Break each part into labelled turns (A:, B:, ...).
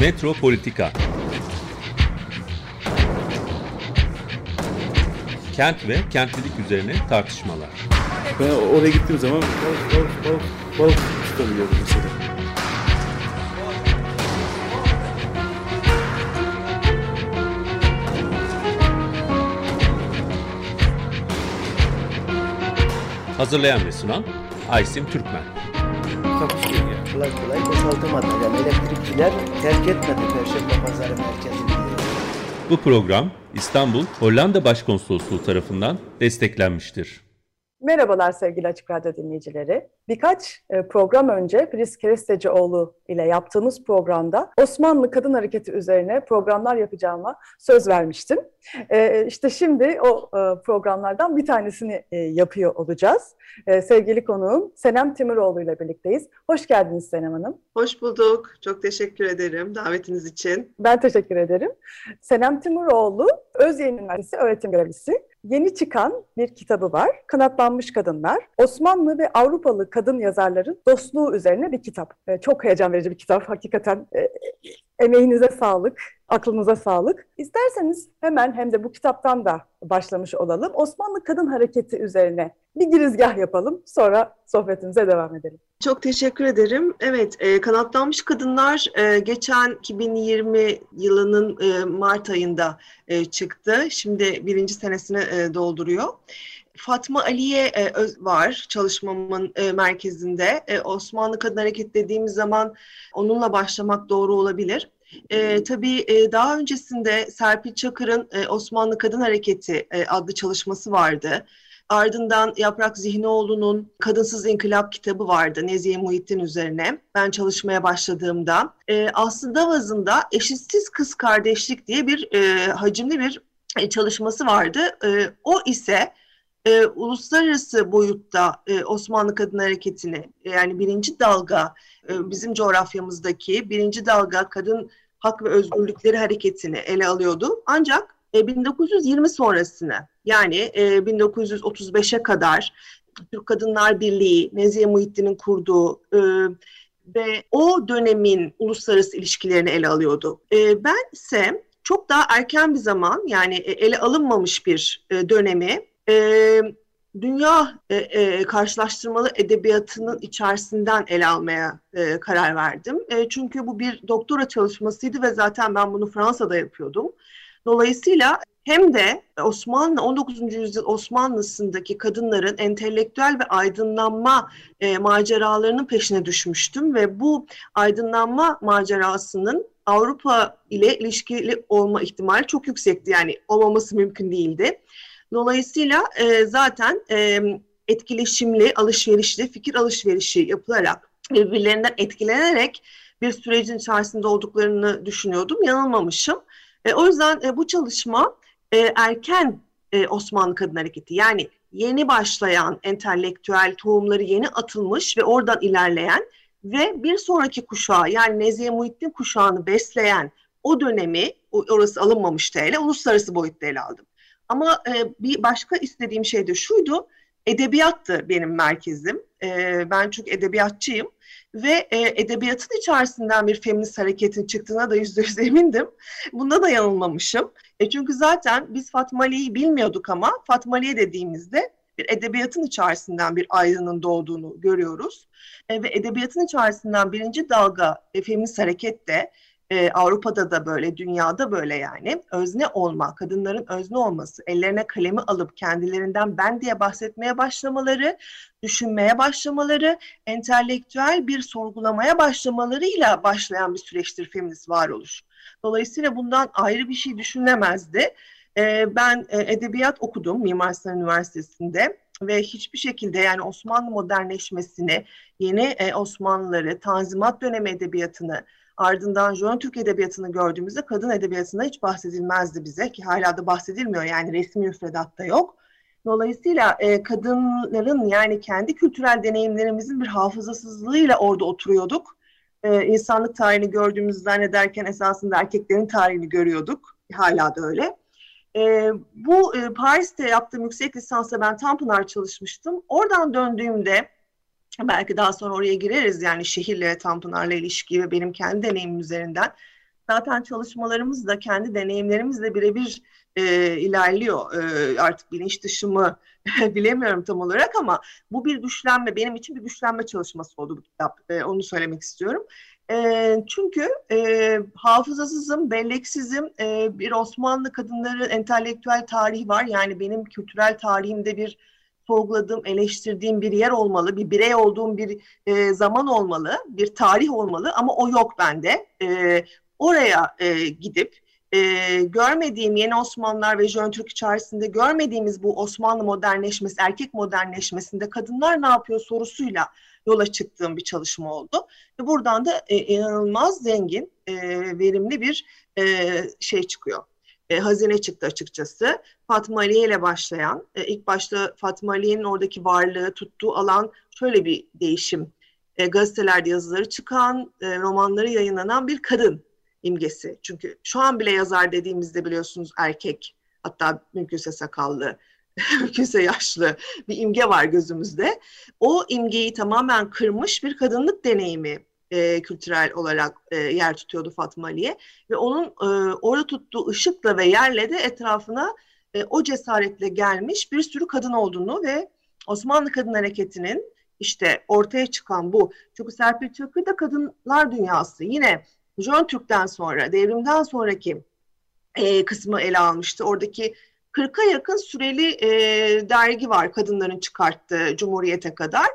A: Metropolitika Kent ve kentlilik üzerine tartışmalar.
B: Ben oraya gittiğim zaman balık balık balık balık tutabiliyordum mesela.
A: Hazırlayan ve sunan Aysim Türkmen.
C: yani. Kolay kolay boşaltamadı. Yani elektrikçiler terk etmedi Perşembe Pazarı merkezini.
A: Bu program İstanbul Hollanda Başkonsolosluğu tarafından desteklenmiştir.
D: Merhabalar sevgili Açık Radyo dinleyicileri. Birkaç e, program önce Filiz Kerestecioğlu ile yaptığımız programda Osmanlı Kadın Hareketi üzerine programlar yapacağıma söz vermiştim. E, işte şimdi o e, programlardan bir tanesini yapıyor olacağız. Sevgili konuğum Senem Timuroğlu ile birlikteyiz. Hoş geldiniz Senem Hanım.
E: Hoş bulduk. Çok teşekkür ederim davetiniz için.
D: Ben teşekkür ederim. Senem Timuroğlu Özyeğin Üniversitesi öğretim görevlisi. Yeni çıkan bir kitabı var. Kanatlanmış Kadınlar. Osmanlı ve Avrupalı kadın yazarların dostluğu üzerine bir kitap. E, çok heyecan verici bir kitap. Hakikaten e, emeğinize sağlık, aklınıza sağlık. İsterseniz hemen hem de bu kitaptan da başlamış olalım. Osmanlı Kadın Hareketi üzerine bir girizgah yapalım. Sonra sohbetimize devam edelim.
E: Çok teşekkür ederim. Evet, e, Kanatlanmış Kadınlar e, geçen 2020 yılının e, Mart ayında e, çıktı. Şimdi birinci senesini e, dolduruyor. Fatma Aliye e, var çalışmamın e, merkezinde. E, Osmanlı Kadın Hareketi dediğimiz zaman onunla başlamak doğru olabilir. E, tabii e, daha öncesinde Serpil Çakır'ın e, Osmanlı Kadın Hareketi e, adlı çalışması vardı. Ardından Yaprak Zihnioğlu'nun Kadınsız İnkılap kitabı vardı Nezihe Muhittin üzerine. Ben çalışmaya başladığımda e, aslında vazında eşitsiz kız kardeşlik diye bir e, hacimli bir e, çalışması vardı. E, o ise e, uluslararası boyutta e, Osmanlı Kadın Hareketi'ni yani birinci dalga e, bizim coğrafyamızdaki birinci dalga kadın hak ve özgürlükleri hareketini ele alıyordu. Ancak e, 1920 sonrasını yani e, 1935'e kadar Türk Kadınlar Birliği, Nezihe Muhittin'in kurduğu e, ve o dönemin uluslararası ilişkilerini ele alıyordu. E, ben ise çok daha erken bir zaman yani e, ele alınmamış bir e, dönemi e, dünya e, e, karşılaştırmalı edebiyatının içerisinden ele almaya e, karar verdim. E, çünkü bu bir doktora çalışmasıydı ve zaten ben bunu Fransa'da yapıyordum. Dolayısıyla hem de Osmanlı 19. yüzyıl Osmanlısındaki kadınların entelektüel ve aydınlanma e, maceralarının peşine düşmüştüm ve bu aydınlanma macerasının Avrupa ile ilişkili olma ihtimali çok yüksekti. Yani olmaması mümkün değildi. Dolayısıyla e, zaten e, etkileşimli, alışverişli, fikir alışverişi yapılarak, birbirlerinden etkilenerek bir sürecin içerisinde olduklarını düşünüyordum. Yanılmamışım. E, o yüzden e, bu çalışma e, erken e, Osmanlı Kadın Hareketi yani yeni başlayan entelektüel tohumları yeni atılmış ve oradan ilerleyen ve bir sonraki kuşağı yani Nezihe Muhittin kuşağını besleyen o dönemi orası alınmamıştı ele uluslararası boyutta ele aldım. Ama e, bir başka istediğim şey de şuydu edebiyattı benim merkezim. E, ben çok edebiyatçıyım ve e, edebiyatın içerisinden bir feminist hareketin çıktığına da yüzde yüz emindim. Bunda da yanılmamışım. E, çünkü zaten biz Fatma Ali'yi bilmiyorduk ama Fatma Ali'ye dediğimizde bir edebiyatın içerisinden bir aydının doğduğunu görüyoruz. E, ve edebiyatın içerisinden birinci dalga e, feminist harekette e, Avrupa'da da böyle, dünyada böyle yani. Özne olma, kadınların özne olması, ellerine kalemi alıp kendilerinden ben diye bahsetmeye başlamaları, düşünmeye başlamaları, entelektüel bir sorgulamaya başlamalarıyla başlayan bir süreçtir feminist varoluş. Dolayısıyla bundan ayrı bir şey düşünülemezdi. E, ben e, edebiyat okudum Mimar Sinan Üniversitesi'nde ve hiçbir şekilde yani Osmanlı modernleşmesini, yeni e, Osmanlıları, Tanzimat dönemi edebiyatını, ardından Jön Türk Edebiyatı'nı gördüğümüzde kadın edebiyatında hiç bahsedilmezdi bize ki hala da bahsedilmiyor yani resmi müfredatta yok. Dolayısıyla e, kadınların yani kendi kültürel deneyimlerimizin bir hafızasızlığıyla orada oturuyorduk. E, insanlık tarihini gördüğümüzü zannederken esasında erkeklerin tarihini görüyorduk. Hala da öyle. E, bu e, Paris'te yaptığım yüksek lisansa ben Tanpınar çalışmıştım. Oradan döndüğümde belki daha sonra oraya gireriz yani şehirle Tanpınar'la ilişki ve benim kendi deneyimim üzerinden. zaten çalışmalarımız da kendi deneyimlerimizle birebir e, ilerliyor. E, artık bilinç dışı mı bilemiyorum tam olarak ama bu bir güçlenme, benim için bir güçlenme çalışması oldu bu kitap. E, onu söylemek istiyorum. E, çünkü e, hafızasızım, belleksizim, e, bir Osmanlı kadınları entelektüel tarihi var. Yani benim kültürel tarihimde bir sorguladığım, eleştirdiğim bir yer olmalı, bir birey olduğum bir e, zaman olmalı, bir tarih olmalı ama o yok bende. E, oraya e, gidip e, görmediğim yeni Osmanlılar ve Jön Türk içerisinde görmediğimiz bu Osmanlı modernleşmesi, erkek modernleşmesinde kadınlar ne yapıyor sorusuyla yola çıktığım bir çalışma oldu. Ve buradan da e, inanılmaz zengin, e, verimli bir e, şey çıkıyor. E, hazine çıktı açıkçası. Fatma Aliye ile başlayan, e, ilk başta Fatma Aliye'nin oradaki varlığı, tuttuğu alan şöyle bir değişim. E, gazetelerde yazıları çıkan, e, romanları yayınlanan bir kadın imgesi. Çünkü şu an bile yazar dediğimizde biliyorsunuz erkek, hatta mümkünse sakallı, mümkünse yaşlı bir imge var gözümüzde. O imgeyi tamamen kırmış bir kadınlık deneyimi e, kültürel olarak e, yer tutuyordu Fatma Ali'ye. Ve onun e, orada tuttuğu ışıkla ve yerle de etrafına e, o cesaretle gelmiş bir sürü kadın olduğunu ve Osmanlı Kadın Hareketi'nin işte ortaya çıkan bu. Çünkü Serpil Çakır da kadınlar dünyası. Yine Jön Türk'ten sonra, devrimden sonraki e, kısmı ele almıştı. Oradaki 40'a yakın süreli e, dergi var kadınların çıkarttığı Cumhuriyet'e kadar.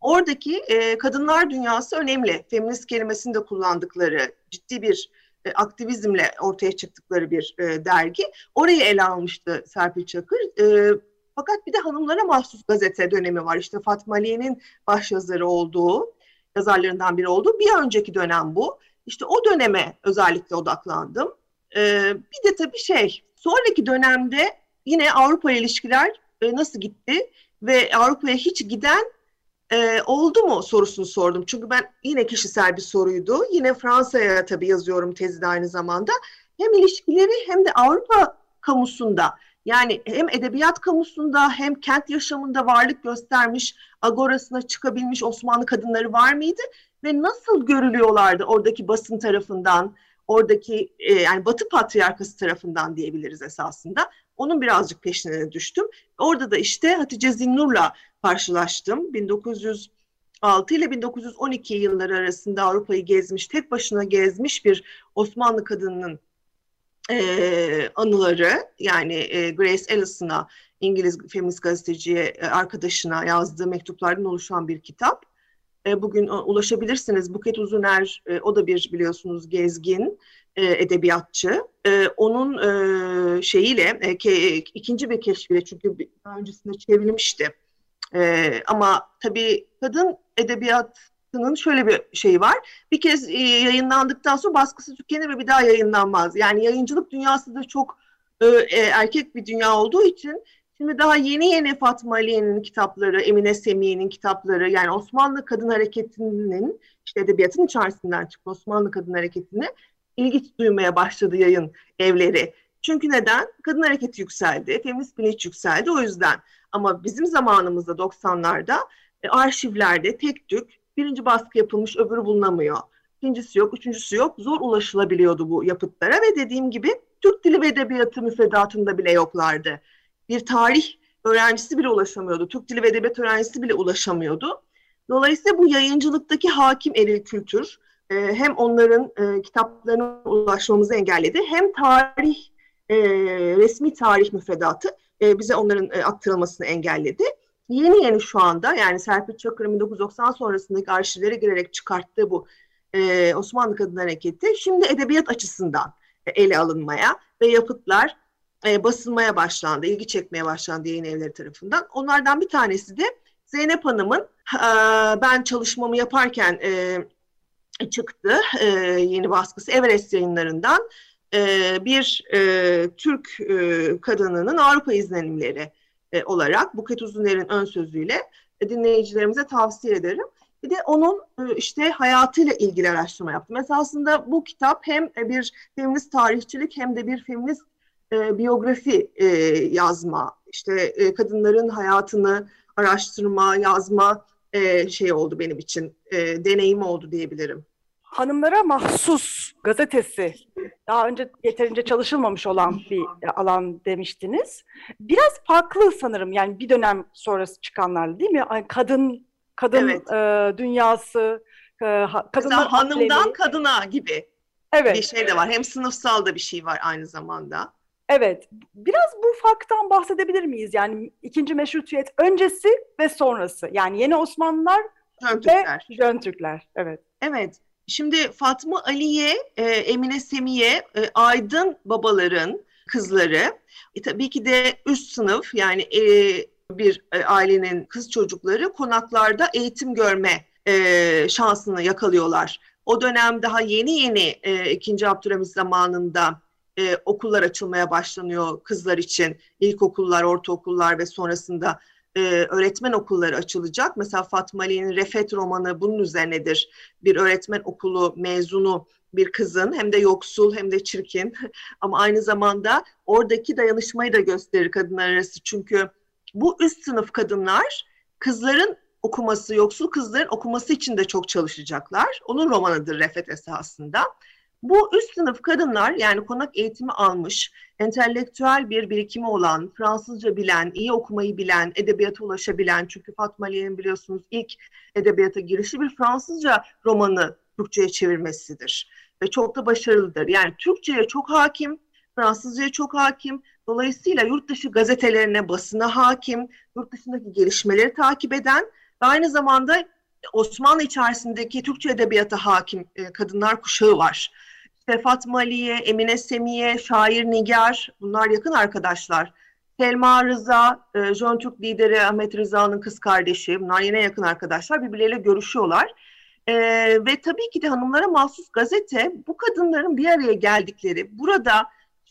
E: Oradaki e, kadınlar dünyası önemli. Feminist kelimesini de kullandıkları ciddi bir e, aktivizmle ortaya çıktıkları bir e, dergi. Orayı ele almıştı Serpil Çakır. E, fakat bir de hanımlara mahsus gazete dönemi var. İşte Fatma Aliye'nin başyazarı olduğu, yazarlarından biri olduğu bir önceki dönem bu. İşte o döneme özellikle odaklandım. Ee, bir de tabii şey, sonraki dönemde yine Avrupa ilişkiler e, nasıl gitti ve Avrupa'ya hiç giden e, oldu mu sorusunu sordum. Çünkü ben yine kişisel bir soruydu. Yine Fransa'ya tabii yazıyorum tezide aynı zamanda. Hem ilişkileri hem de Avrupa kamusunda yani hem edebiyat kamusunda hem kent yaşamında varlık göstermiş, agorasına çıkabilmiş Osmanlı kadınları var mıydı? Ve nasıl görülüyorlardı oradaki basın tarafından, oradaki e, yani Batı Patriarkası tarafından diyebiliriz esasında. Onun birazcık peşine düştüm. Orada da işte Hatice Zinnur'la karşılaştım. 1906 ile 1912 yılları arasında Avrupa'yı gezmiş, tek başına gezmiş bir Osmanlı kadınının e, anıları yani e, Grace Ellison'a İngiliz feminist gazeteciye e, arkadaşına yazdığı mektuplardan oluşan bir kitap. E, bugün e, ulaşabilirsiniz. Buket Uzuner e, o da bir biliyorsunuz gezgin edebiyatçı. Onun şeyiyle ikinci bir keşfiyle çünkü daha öncesinde çevrilmişti. Ama tabii kadın edebiyat Baskı'nın şöyle bir şeyi var. Bir kez yayınlandıktan sonra baskısı tükenir ve bir daha yayınlanmaz. Yani yayıncılık dünyası da çok erkek bir dünya olduğu için şimdi daha yeni yeni Fatma Aliye'nin kitapları, Emine Semiye'nin kitapları yani Osmanlı Kadın Hareketi'nin işte edebiyatın içerisinden çıktı Osmanlı Kadın Hareketi'ne ilgi duymaya başladı yayın evleri. Çünkü neden? Kadın hareketi yükseldi, feminist bilinç yükseldi o yüzden. Ama bizim zamanımızda 90'larda e, arşivlerde tek tük birinci baskı yapılmış öbürü bulunamıyor. İkincisi yok, üçüncüsü yok. Zor ulaşılabiliyordu bu yapıtlara ve dediğim gibi Türk Dili ve Edebiyatı müfredatında bile yoklardı. Bir tarih öğrencisi bile ulaşamıyordu. Türk Dili ve Edebiyat öğrencisi bile ulaşamıyordu. Dolayısıyla bu yayıncılıktaki hakim eril kültür e, hem onların e, kitaplarına ulaşmamızı engelledi hem tarih, e, resmi tarih müfredatı e, bize onların e, aktarılmasını engelledi yeni yeni şu anda yani Serpil Çakır'ın 1990 sonrasındaki arşivlere girerek çıkarttığı bu e, Osmanlı Kadın Hareketi şimdi edebiyat açısından e, ele alınmaya ve yapıtlar e, basılmaya başlandı, ilgi çekmeye başlandı yayın evleri tarafından. Onlardan bir tanesi de Zeynep Hanım'ın e, ben çalışmamı yaparken e, çıktı e, yeni baskısı Everest yayınlarından e, bir e, Türk e, kadınının Avrupa izlenimleri e, olarak Buket Uzuner'in ön sözüyle e, dinleyicilerimize tavsiye ederim. Bir de onun e, işte hayatıyla ilgili araştırma yaptım. Esasında bu kitap hem bir feminist tarihçilik hem de bir feminist e, biyografi e, yazma, işte e, kadınların hayatını araştırma, yazma e, şey oldu benim için, e, deneyim oldu diyebilirim.
D: hanımlara mahsus gazetesi daha önce yeterince çalışılmamış olan bir alan demiştiniz. Biraz farklı sanırım yani bir dönem sonrası çıkanlar değil mi? Yani kadın kadın
E: Evet.
D: e, dünyası, e, kadınlar
E: hanımdan kadına gibi
D: evet,
E: bir şey de var. Hem sınıfsal da bir şey var aynı zamanda.
D: Evet. Biraz bu farktan bahsedebilir miyiz? Yani ikinci meşrutiyet öncesi ve sonrası. Yani yeni Osmanlılar
E: Jön
D: ve
E: Türkler.
D: Jön Türkler. Evet.
E: Evet. Şimdi Fatma Aliye, e, Emine Semiye, e, aydın babaların kızları. E, tabii ki de üst sınıf yani e, bir e, ailenin kız çocukları konaklarda eğitim görme e, şansını yakalıyorlar. O dönem daha yeni yeni e, 2. Abdülhamit zamanında e, okullar açılmaya başlanıyor kızlar için. İlkokullar, ortaokullar ve sonrasında e, öğretmen okulları açılacak. Mesela Fatma Ali'nin Refet romanı bunun üzerinedir. Bir öğretmen okulu mezunu bir kızın hem de yoksul hem de çirkin ama aynı zamanda oradaki dayanışmayı da gösterir kadınlar arası. Çünkü bu üst sınıf kadınlar kızların okuması, yoksul kızların okuması için de çok çalışacaklar. Onun romanıdır Refet esasında. Bu üst sınıf kadınlar yani konak eğitimi almış, entelektüel bir birikimi olan, Fransızca bilen, iyi okumayı bilen, edebiyata ulaşabilen, çünkü Fatma Aliye'nin biliyorsunuz ilk edebiyata girişi bir Fransızca romanı Türkçe'ye çevirmesidir. Ve çok da başarılıdır. Yani Türkçe'ye çok hakim, Fransızca'ya çok hakim. Dolayısıyla yurt dışı gazetelerine, basına hakim, yurt dışındaki gelişmeleri takip eden ve aynı zamanda Osmanlı içerisindeki Türkçe edebiyata hakim e, kadınlar kuşağı var. İşte Fatma Aliye, Emine Semiye, şair Nigar bunlar yakın arkadaşlar. Selma Rıza, e, Jön Türk lideri Ahmet Rıza'nın kız kardeşi. Bunlar yine yakın arkadaşlar. Birbirleriyle görüşüyorlar. E, ve tabii ki de hanımlara mahsus gazete bu kadınların bir araya geldikleri, burada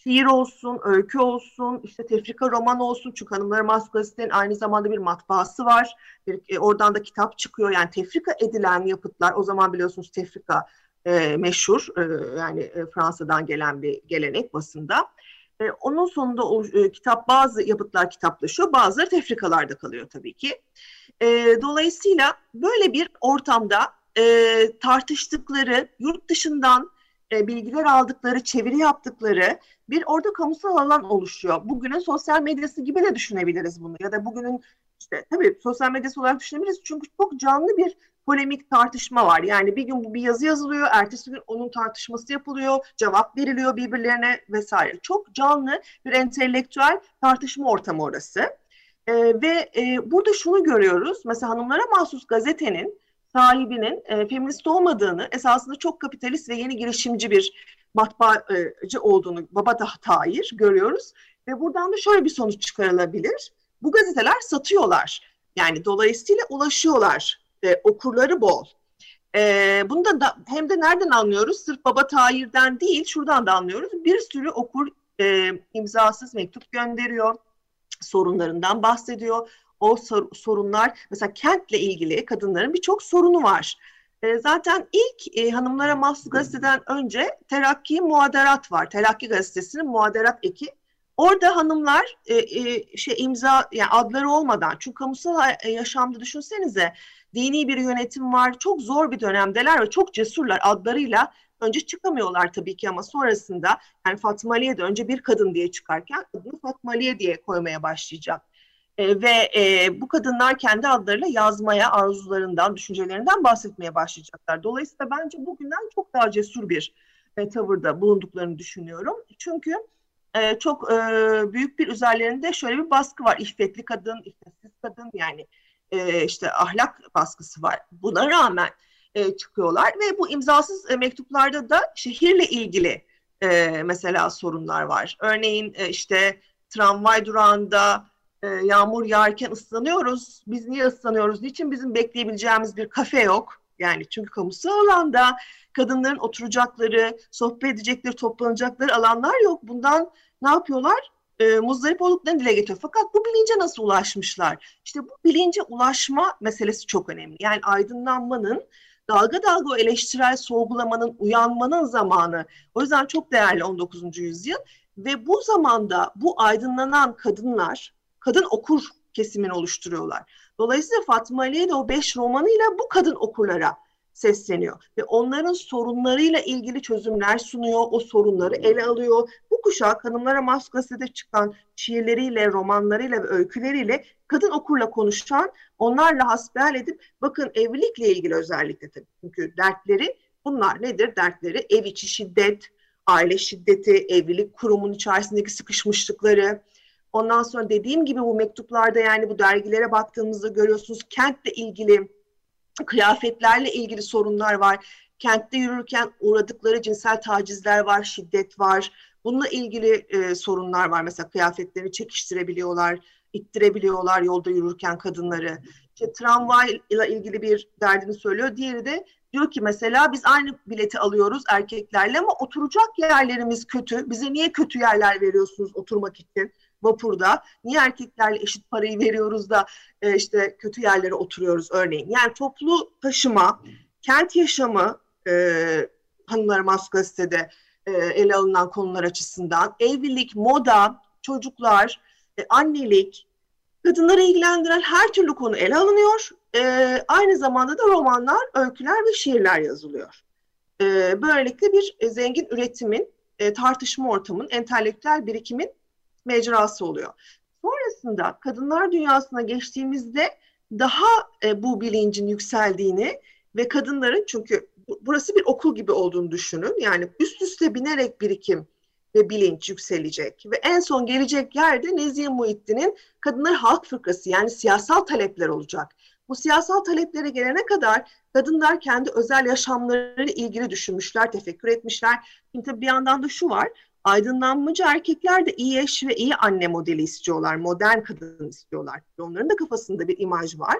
E: şiir olsun, öykü olsun, işte tefrika roman olsun. Çünkü hanımlara mahsus gazetenin aynı zamanda bir matbaası var. Bir, e, oradan da kitap çıkıyor. Yani tefrika edilen yapıtlar, o zaman biliyorsunuz tefrika e, meşhur. E, yani e, Fransa'dan gelen bir gelenek basında. E, onun sonunda o e, kitap bazı yapıtlar kitaplaşıyor, bazıları tefrikalarda kalıyor tabii ki. E, dolayısıyla böyle bir ortamda e, tartıştıkları, yurt dışından e, bilgiler aldıkları, çeviri yaptıkları bir orada kamusal alan oluşuyor. Bugünün sosyal medyası gibi de düşünebiliriz bunu ya da bugünün işte tabii sosyal medyası olarak düşünebiliriz çünkü çok canlı bir polemik tartışma var. Yani bir gün bu bir yazı yazılıyor, ertesi gün onun tartışması yapılıyor, cevap veriliyor birbirlerine vesaire. Çok canlı bir entelektüel tartışma ortamı orası. Ee, ve e, burada şunu görüyoruz. Mesela hanımlara mahsus gazetenin sahibinin e, feminist olmadığını, esasında çok kapitalist ve yeni girişimci bir matbaacı olduğunu baba Tahir görüyoruz. Ve buradan da şöyle bir sonuç çıkarılabilir. Bu gazeteler satıyorlar. Yani dolayısıyla ulaşıyorlar. E, okurları bol. E, bunu da, da hem de nereden anlıyoruz? Sırf Baba Tahir'den değil, şuradan da anlıyoruz. Bir sürü okur e, imzasız mektup gönderiyor, sorunlarından bahsediyor. O sor, sorunlar, mesela kentle ilgili kadınların birçok sorunu var. E, zaten ilk e, hanımlara mahsus gazeteden önce Terakki Muaderat var. Terakki gazetesinin Muaderat eki. Orada hanımlar e, e, şey imza yani adları olmadan çünkü kamusal yaşamda düşünsenize dini bir yönetim var. Çok zor bir dönemdeler ve çok cesurlar adlarıyla önce çıkamıyorlar tabii ki ama sonrasında yani Fatma Aliye de önce bir kadın diye çıkarken adını Fatma Aliye diye koymaya başlayacak. E, ve e, bu kadınlar kendi adlarıyla yazmaya, arzularından, düşüncelerinden bahsetmeye başlayacaklar. Dolayısıyla bence bugünden çok daha cesur bir e, tavırda bulunduklarını düşünüyorum. Çünkü e, çok e, büyük bir üzerlerinde şöyle bir baskı var. İffetli kadın, iffetsiz kadın yani e, işte ahlak baskısı var. Buna rağmen e, çıkıyorlar ve bu imzasız e, mektuplarda da şehirle ilgili e, mesela sorunlar var. Örneğin e, işte tramvay durağında e, yağmur yağarken ıslanıyoruz. Biz niye ıslanıyoruz? Niçin bizim bekleyebileceğimiz bir kafe yok? Yani çünkü kamusal alanda kadınların oturacakları, sohbet edecekleri, toplanacakları alanlar yok. Bundan ne yapıyorlar? E, muzdarip olduklarını dile getiriyor. Fakat bu bilince nasıl ulaşmışlar? İşte bu bilince ulaşma meselesi çok önemli. Yani aydınlanmanın, dalga dalga eleştirel sorgulamanın, uyanmanın zamanı. O yüzden çok değerli 19. yüzyıl. Ve bu zamanda bu aydınlanan kadınlar, kadın okur kesimini oluşturuyorlar. Dolayısıyla Fatma Aliye de o beş romanıyla bu kadın okurlara sesleniyor ve onların sorunlarıyla ilgili çözümler sunuyor, o sorunları ele alıyor. Bu kuşak hanımlara mahsus gazetede çıkan şiirleriyle, romanlarıyla ve öyküleriyle kadın okurla konuşan, onlarla hasbihal edip bakın evlilikle ilgili özellikle tabii çünkü dertleri bunlar nedir? Dertleri ev içi şiddet, aile şiddeti, evlilik kurumun içerisindeki sıkışmışlıkları, Ondan sonra dediğim gibi bu mektuplarda yani bu dergilere baktığımızda görüyorsunuz kentle ilgili, kıyafetlerle ilgili sorunlar var. Kentte yürürken uğradıkları cinsel tacizler var, şiddet var. Bununla ilgili e, sorunlar var. Mesela kıyafetleri çekiştirebiliyorlar, ittirebiliyorlar yolda yürürken kadınları. İşte tramvay ile ilgili bir derdini söylüyor. Diğeri de diyor ki mesela biz aynı bileti alıyoruz erkeklerle ama oturacak yerlerimiz kötü. Bize niye kötü yerler veriyorsunuz oturmak için? Vapurda niye erkeklerle eşit parayı veriyoruz da e, işte kötü yerlere oturuyoruz örneğin. Yani toplu taşıma, kent yaşamı e, Hanımlar Mas gazetede e, ele alınan konular açısından evlilik, moda, çocuklar, e, annelik, kadınları ilgilendiren her türlü konu ele alınıyor. E, aynı zamanda da romanlar, öyküler ve şiirler yazılıyor. E, böylelikle bir e, zengin üretimin, e, tartışma ortamın, entelektüel birikimin mecrası oluyor. Sonrasında kadınlar dünyasına geçtiğimizde daha e, bu bilincin yükseldiğini ve kadınların çünkü burası bir okul gibi olduğunu düşünün. Yani üst üste binerek birikim ve bilinç yükselecek. Ve en son gelecek yerde Nezihe Muhittin'in Kadınlar Halk Fıkrası yani siyasal talepler olacak. Bu siyasal taleplere gelene kadar kadınlar kendi özel yaşamlarıyla ilgili düşünmüşler, tefekkür etmişler. Şimdi tabii bir yandan da şu var, aydınlanmacı erkekler de iyi eş ve iyi anne modeli istiyorlar. Modern kadın istiyorlar. Onların da kafasında bir imaj var.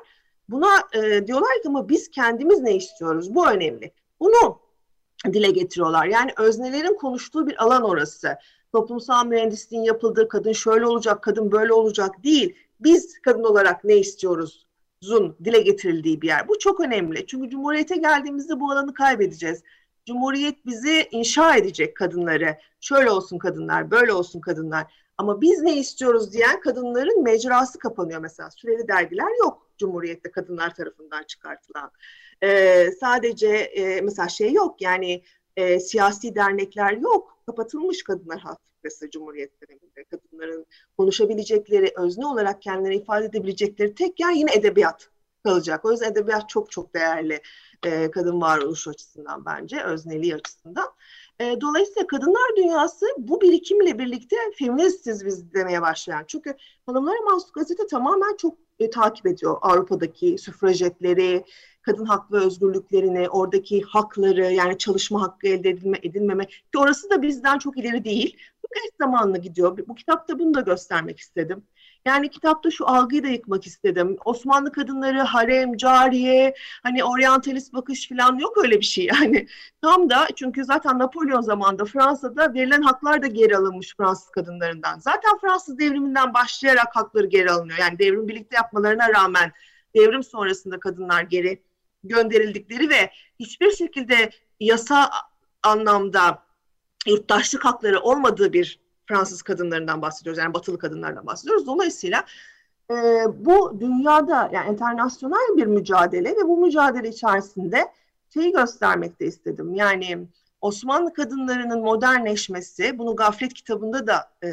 E: Buna e, diyorlar ki ama biz kendimiz ne istiyoruz? Bu önemli. Bunu dile getiriyorlar. Yani öznelerin konuştuğu bir alan orası. Toplumsal mühendisliğin yapıldığı kadın şöyle olacak, kadın böyle olacak değil. Biz kadın olarak ne istiyoruz? Zun dile getirildiği bir yer. Bu çok önemli. Çünkü Cumhuriyete geldiğimizde bu alanı kaybedeceğiz. Cumhuriyet bizi inşa edecek kadınları. Şöyle olsun kadınlar, böyle olsun kadınlar. Ama biz ne istiyoruz diyen kadınların mecrası kapanıyor mesela. Süreli dergiler yok Cumhuriyet'te kadınlar tarafından çıkartılan. Ee, sadece e, mesela şey yok yani e, siyasi dernekler yok. Kapatılmış kadınlar hafiflesi Cumhuriyet döneminde. Kadınların konuşabilecekleri, özne olarak kendilerini ifade edebilecekleri tek yer yine edebiyat kalacak. O yüzden edebiyat çok çok değerli e, kadın varoluş açısından bence, özneliği açısından. E, dolayısıyla kadınlar dünyası bu birikimle birlikte feministiz biz demeye başlayan. Çünkü Hanımlara Mahsus Gazete tamamen çok e, takip ediyor Avrupa'daki süfrajetleri, kadın hak ve özgürlüklerini, oradaki hakları yani çalışma hakkı elde edilme, edilmeme ki orası da bizden çok ileri değil. Bu eş zamanlı gidiyor. Bu kitapta bunu da göstermek istedim. Yani kitapta şu algıyı da yıkmak istedim. Osmanlı kadınları harem, cariye, hani oryantalist bakış falan yok öyle bir şey yani. Tam da çünkü zaten Napolyon zamanında Fransa'da verilen haklar da geri alınmış Fransız kadınlarından. Zaten Fransız devriminden başlayarak hakları geri alınıyor. Yani devrim birlikte yapmalarına rağmen devrim sonrasında kadınlar geri gönderildikleri ve hiçbir şekilde yasa anlamda yurttaşlık hakları olmadığı bir Fransız kadınlarından bahsediyoruz. Yani batılı kadınlardan bahsediyoruz. Dolayısıyla e, bu dünyada yani internasyonel bir mücadele ve bu mücadele içerisinde şeyi göstermek de istedim. Yani Osmanlı kadınlarının modernleşmesi, bunu Gaflet kitabında da e,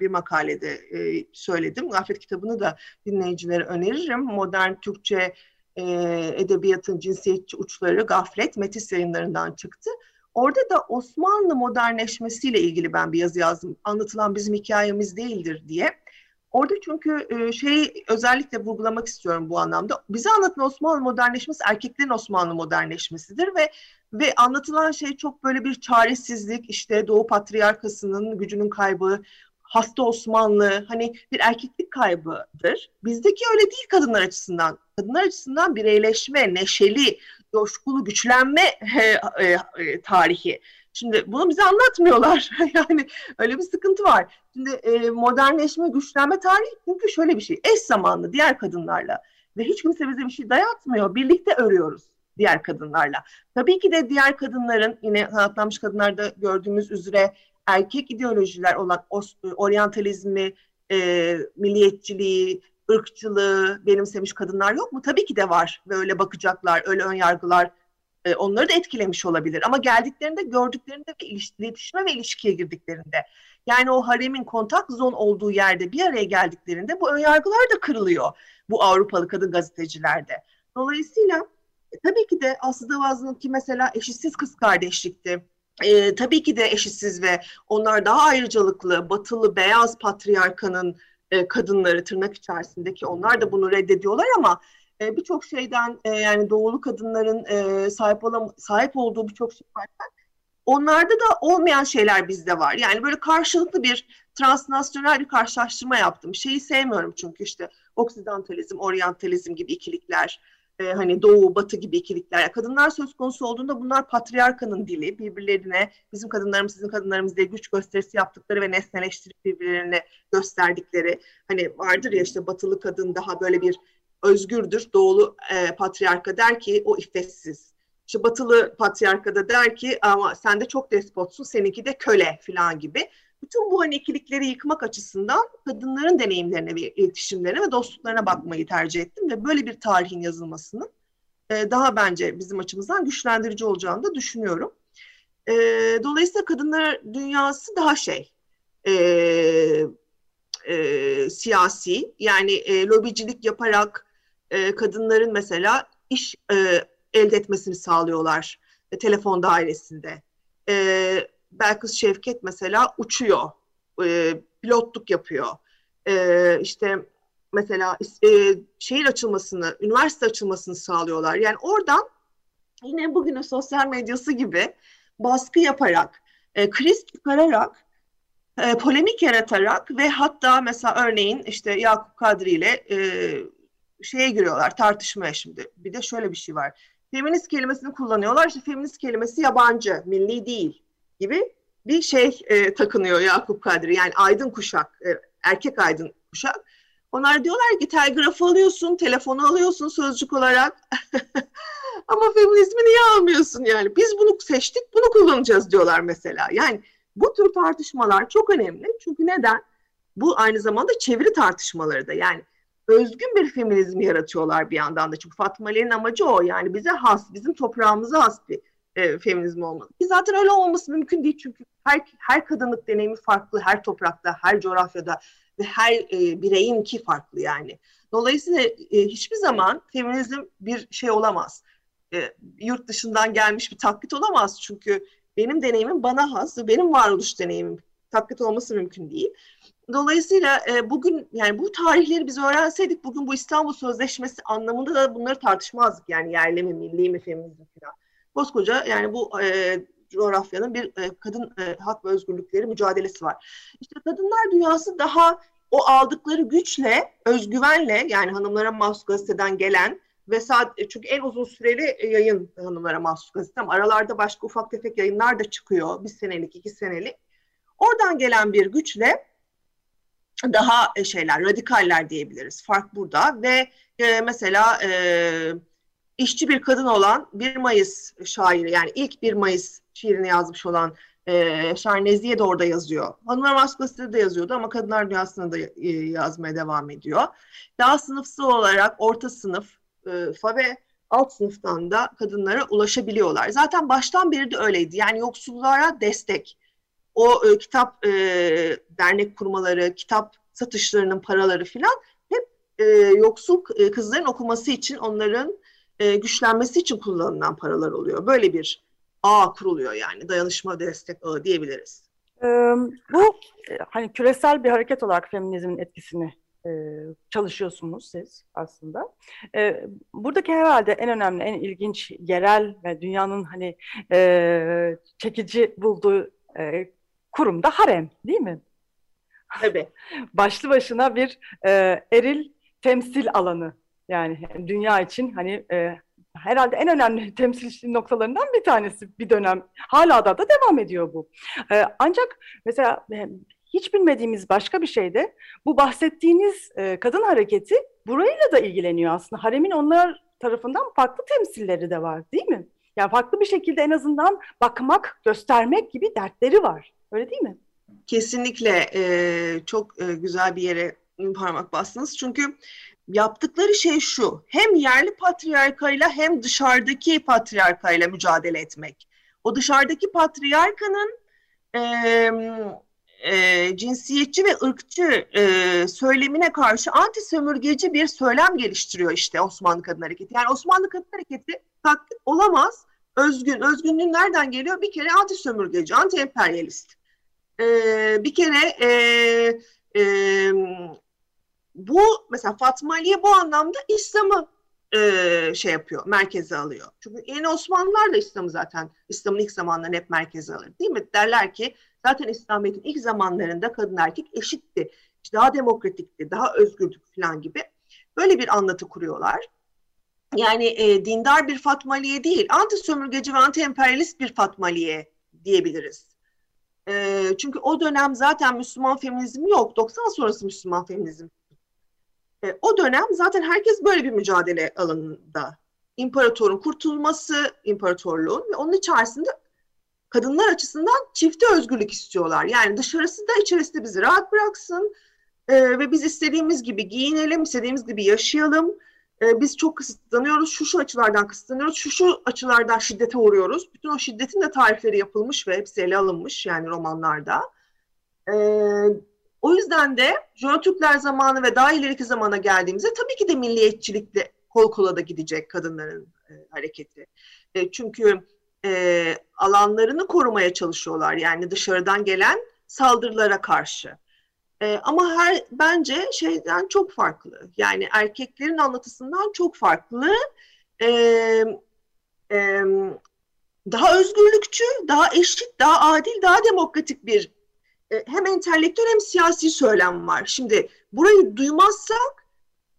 E: bir makalede e, söyledim. Gaflet kitabını da dinleyicilere öneririm. Modern Türkçe e, edebiyatın cinsiyetçi uçları Gaflet Metis yayınlarından çıktı. Orada da Osmanlı modernleşmesiyle ilgili ben bir yazı yazdım. Anlatılan bizim hikayemiz değildir diye. Orada çünkü e, şey özellikle vurgulamak istiyorum bu anlamda. Bize anlatılan Osmanlı modernleşmesi erkeklerin Osmanlı modernleşmesidir ve ve anlatılan şey çok böyle bir çaresizlik, işte Doğu Patriarkası'nın gücünün kaybı, hasta Osmanlı, hani bir erkeklik kaybıdır. Bizdeki öyle değil kadınlar açısından. Kadınlar açısından bireyleşme, neşeli, coşkulu güçlenme e, e, e, tarihi. Şimdi bunu bize anlatmıyorlar. yani öyle bir sıkıntı var. Şimdi e, modernleşme, güçlenme tarihi çünkü şöyle bir şey. Eş zamanlı diğer kadınlarla ve hiç kimse bize bir şey dayatmıyor. Birlikte örüyoruz diğer kadınlarla. Tabii ki de diğer kadınların yine sanatlanmış kadınlarda gördüğümüz üzere erkek ideolojiler olan oryantalizmi, e, milliyetçiliği, ırkçılığı benimsemiş kadınlar yok mu? Tabii ki de var ve öyle bakacaklar, öyle ön yargılar e, onları da etkilemiş olabilir. Ama geldiklerinde gördüklerinde ve iletişime ve ilişkiye girdiklerinde yani o haremin kontak zon olduğu yerde bir araya geldiklerinde bu önyargılar da kırılıyor bu Avrupalı kadın gazetecilerde. Dolayısıyla e, tabii ki de Aslı Davaz'ınki mesela eşitsiz kız kardeşlikti. E, tabii ki de eşitsiz ve onlar daha ayrıcalıklı, batılı, beyaz patriarkanın e, kadınları tırnak içerisindeki onlar da bunu reddediyorlar ama e, birçok şeyden e, yani doğulu kadınların e, sahip olan sahip olduğu birçok şey varken onlarda da olmayan şeyler bizde var. Yani böyle karşılıklı bir transnasyonel bir karşılaştırma yaptım. Şeyi sevmiyorum çünkü işte oksidantalizm, oryantalizm gibi ikilikler, e, hani doğu, batı gibi ikilikler. Kadınlar söz konusu olduğunda bunlar patriarkanın dili. Birbirlerine bizim kadınlarımız sizin kadınlarımız diye güç gösterisi yaptıkları ve nesneleştirip birbirlerine gösterdikleri. Hani vardır ya işte batılı kadın daha böyle bir özgürdür. Doğulu e, patriarka der ki o iffetsiz. İşte batılı patriarka da der ki ama sen de çok despotsun, seninki de köle falan gibi. Bütün bu ikilikleri yıkmak açısından kadınların deneyimlerine ve iletişimlerine ve dostluklarına bakmayı tercih ettim ve böyle bir tarihin yazılmasının e, daha bence bizim açımızdan güçlendirici olacağını da düşünüyorum. E, dolayısıyla kadınlar dünyası daha şey, e, e, siyasi yani e, lobicilik yaparak e, kadınların mesela iş e, elde etmesini sağlıyorlar e, telefon dairesinde. E, Belkıs Şevket mesela uçuyor, e, pilotluk yapıyor. E, işte mesela e, şehir açılmasını, üniversite açılmasını sağlıyorlar. Yani oradan yine bugünün sosyal medyası gibi baskı yaparak, e, kriz çıkararak, e, polemik yaratarak ve hatta mesela örneğin işte Yakup Kadri ile e, şeye giriyorlar tartışmaya şimdi. Bir de şöyle bir şey var. Feminist kelimesini kullanıyorlar. İşte feminist kelimesi yabancı, milli değil gibi bir şey e, takınıyor Yakup Kadri. Yani aydın kuşak, e, erkek aydın kuşak. Onlar diyorlar ki telgrafı alıyorsun, telefonu alıyorsun sözcük olarak. Ama feminizmi niye almıyorsun yani? Biz bunu seçtik, bunu kullanacağız diyorlar mesela. Yani bu tür tartışmalar çok önemli. Çünkü neden? Bu aynı zamanda çeviri tartışmaları da. Yani özgün bir feminizm yaratıyorlar bir yandan da. Çünkü Fatma Ali'nin amacı o. Yani bize has, bizim toprağımıza has bir e, feminizm olmalı. Ki zaten öyle olması mümkün değil çünkü her, her kadınlık deneyimi farklı, her toprakta, her coğrafyada ve her e, bireyin ki farklı yani. Dolayısıyla e, hiçbir zaman feminizm bir şey olamaz. E, yurt dışından gelmiş bir taklit olamaz çünkü benim deneyimim bana has ve benim varoluş deneyimim taklit olması mümkün değil. Dolayısıyla e, bugün yani bu tarihleri biz öğrenseydik bugün bu İstanbul Sözleşmesi anlamında da bunları tartışmazdık. Yani yerli mi, milli mi, feminizm falan. Koskoca yani bu e, coğrafyanın bir e, kadın e, hak ve özgürlükleri mücadelesi var. İşte kadınlar dünyası daha o aldıkları güçle, özgüvenle yani hanımlara mahsus gazeteden gelen ve sadece çünkü en uzun süreli yayın hanımlara mahsus gazete ama aralarda başka ufak tefek yayınlar da çıkıyor. Bir senelik, iki senelik. Oradan gelen bir güçle daha e, şeyler, radikaller diyebiliriz. Fark burada ve e, mesela e, işçi bir kadın olan 1 Mayıs şairi yani ilk 1 Mayıs şiirini yazmış olan e, Şarneziye de orada yazıyor. Hanımlar Maskası da yazıyordu ama Kadınlar Dünyası'na da e, yazmaya devam ediyor. Daha sınıfsal olarak orta sınıf e, ve alt sınıftan da kadınlara ulaşabiliyorlar. Zaten baştan beri de öyleydi. Yani yoksullara destek. O e, kitap e, dernek kurmaları, kitap satışlarının paraları filan hep e, yoksul e, kızların okuması için onların e, güçlenmesi için kullanılan paralar oluyor. Böyle bir ağ kuruluyor yani dayanışma destek ağı diyebiliriz.
D: Ee, bu hani küresel bir hareket olarak feminizmin etkisini e, çalışıyorsunuz siz aslında. E, buradaki herhalde en önemli, en ilginç yerel ve dünyanın hani e, çekici bulduğu e, kurum da harem değil mi?
E: Tabii.
D: Başlı başına bir e, eril temsil alanı yani dünya için hani e, herhalde en önemli temsil noktalarından bir tanesi bir dönem. Hala da da devam ediyor bu. E, ancak mesela e, hiç bilmediğimiz başka bir şey de bu bahsettiğiniz e, kadın hareketi burayla da ilgileniyor aslında. Haremin onlar tarafından farklı temsilleri de var değil mi? Yani farklı bir şekilde en azından bakmak, göstermek gibi dertleri var. Öyle değil mi?
E: Kesinlikle e, çok e, güzel bir yere parmak bastınız. Çünkü yaptıkları şey şu. Hem yerli patriarkayla hem dışarıdaki patriarkayla mücadele etmek. O dışarıdaki patriarkanın e, e, cinsiyetçi ve ırkçı e, söylemine karşı anti sömürgeci bir söylem geliştiriyor işte Osmanlı Kadın Hareketi. Yani Osmanlı Kadın Hareketi taklit olamaz. Özgün. Özgünlüğün nereden geliyor? Bir kere anti sömürgeci, anti emperyalist. E, bir kere e, e, bu mesela Fatma Aliye bu anlamda İslam'ı e, şey yapıyor, merkeze alıyor. Çünkü yeni Osmanlılar da İslam'ı zaten, İslam'ın ilk zamanlarını hep merkeze alır değil mi? Derler ki zaten İslamiyet'in ilk zamanlarında kadın erkek eşitti. İşte daha demokratikti, daha özgürdük falan gibi. Böyle bir anlatı kuruyorlar. Yani e, dindar bir Fatma Aliye değil, anti sömürgeci ve anti emperyalist bir Fatma Aliye diyebiliriz. E, çünkü o dönem zaten Müslüman feminizmi yok. 90 sonrası Müslüman feminizm e, o dönem zaten herkes böyle bir mücadele alanında. İmparatorun kurtulması, imparatorluğun ve onun içerisinde kadınlar açısından çifte özgürlük istiyorlar. Yani dışarısı da içerisi de bizi rahat bıraksın e, ve biz istediğimiz gibi giyinelim, istediğimiz gibi yaşayalım. E, biz çok kısıtlanıyoruz, şu şu açılardan kısıtlanıyoruz, şu şu açılardan şiddete uğruyoruz. Bütün o şiddetin de tarifleri yapılmış ve hepsi ele alınmış yani romanlarda. Evet o yüzden de Jön Türkler zamanı ve daha ileriki zamana geldiğimizde tabii ki de milliyetçilikle kol kola da gidecek kadınların e, hareketi. E, çünkü e, alanlarını korumaya çalışıyorlar yani dışarıdan gelen saldırılara karşı. E, ama her bence şeyden çok farklı. Yani erkeklerin anlatısından çok farklı. E, e, daha özgürlükçü, daha eşit, daha adil, daha demokratik bir hem entelektüel hem siyasi söylem var. Şimdi burayı duymazsak,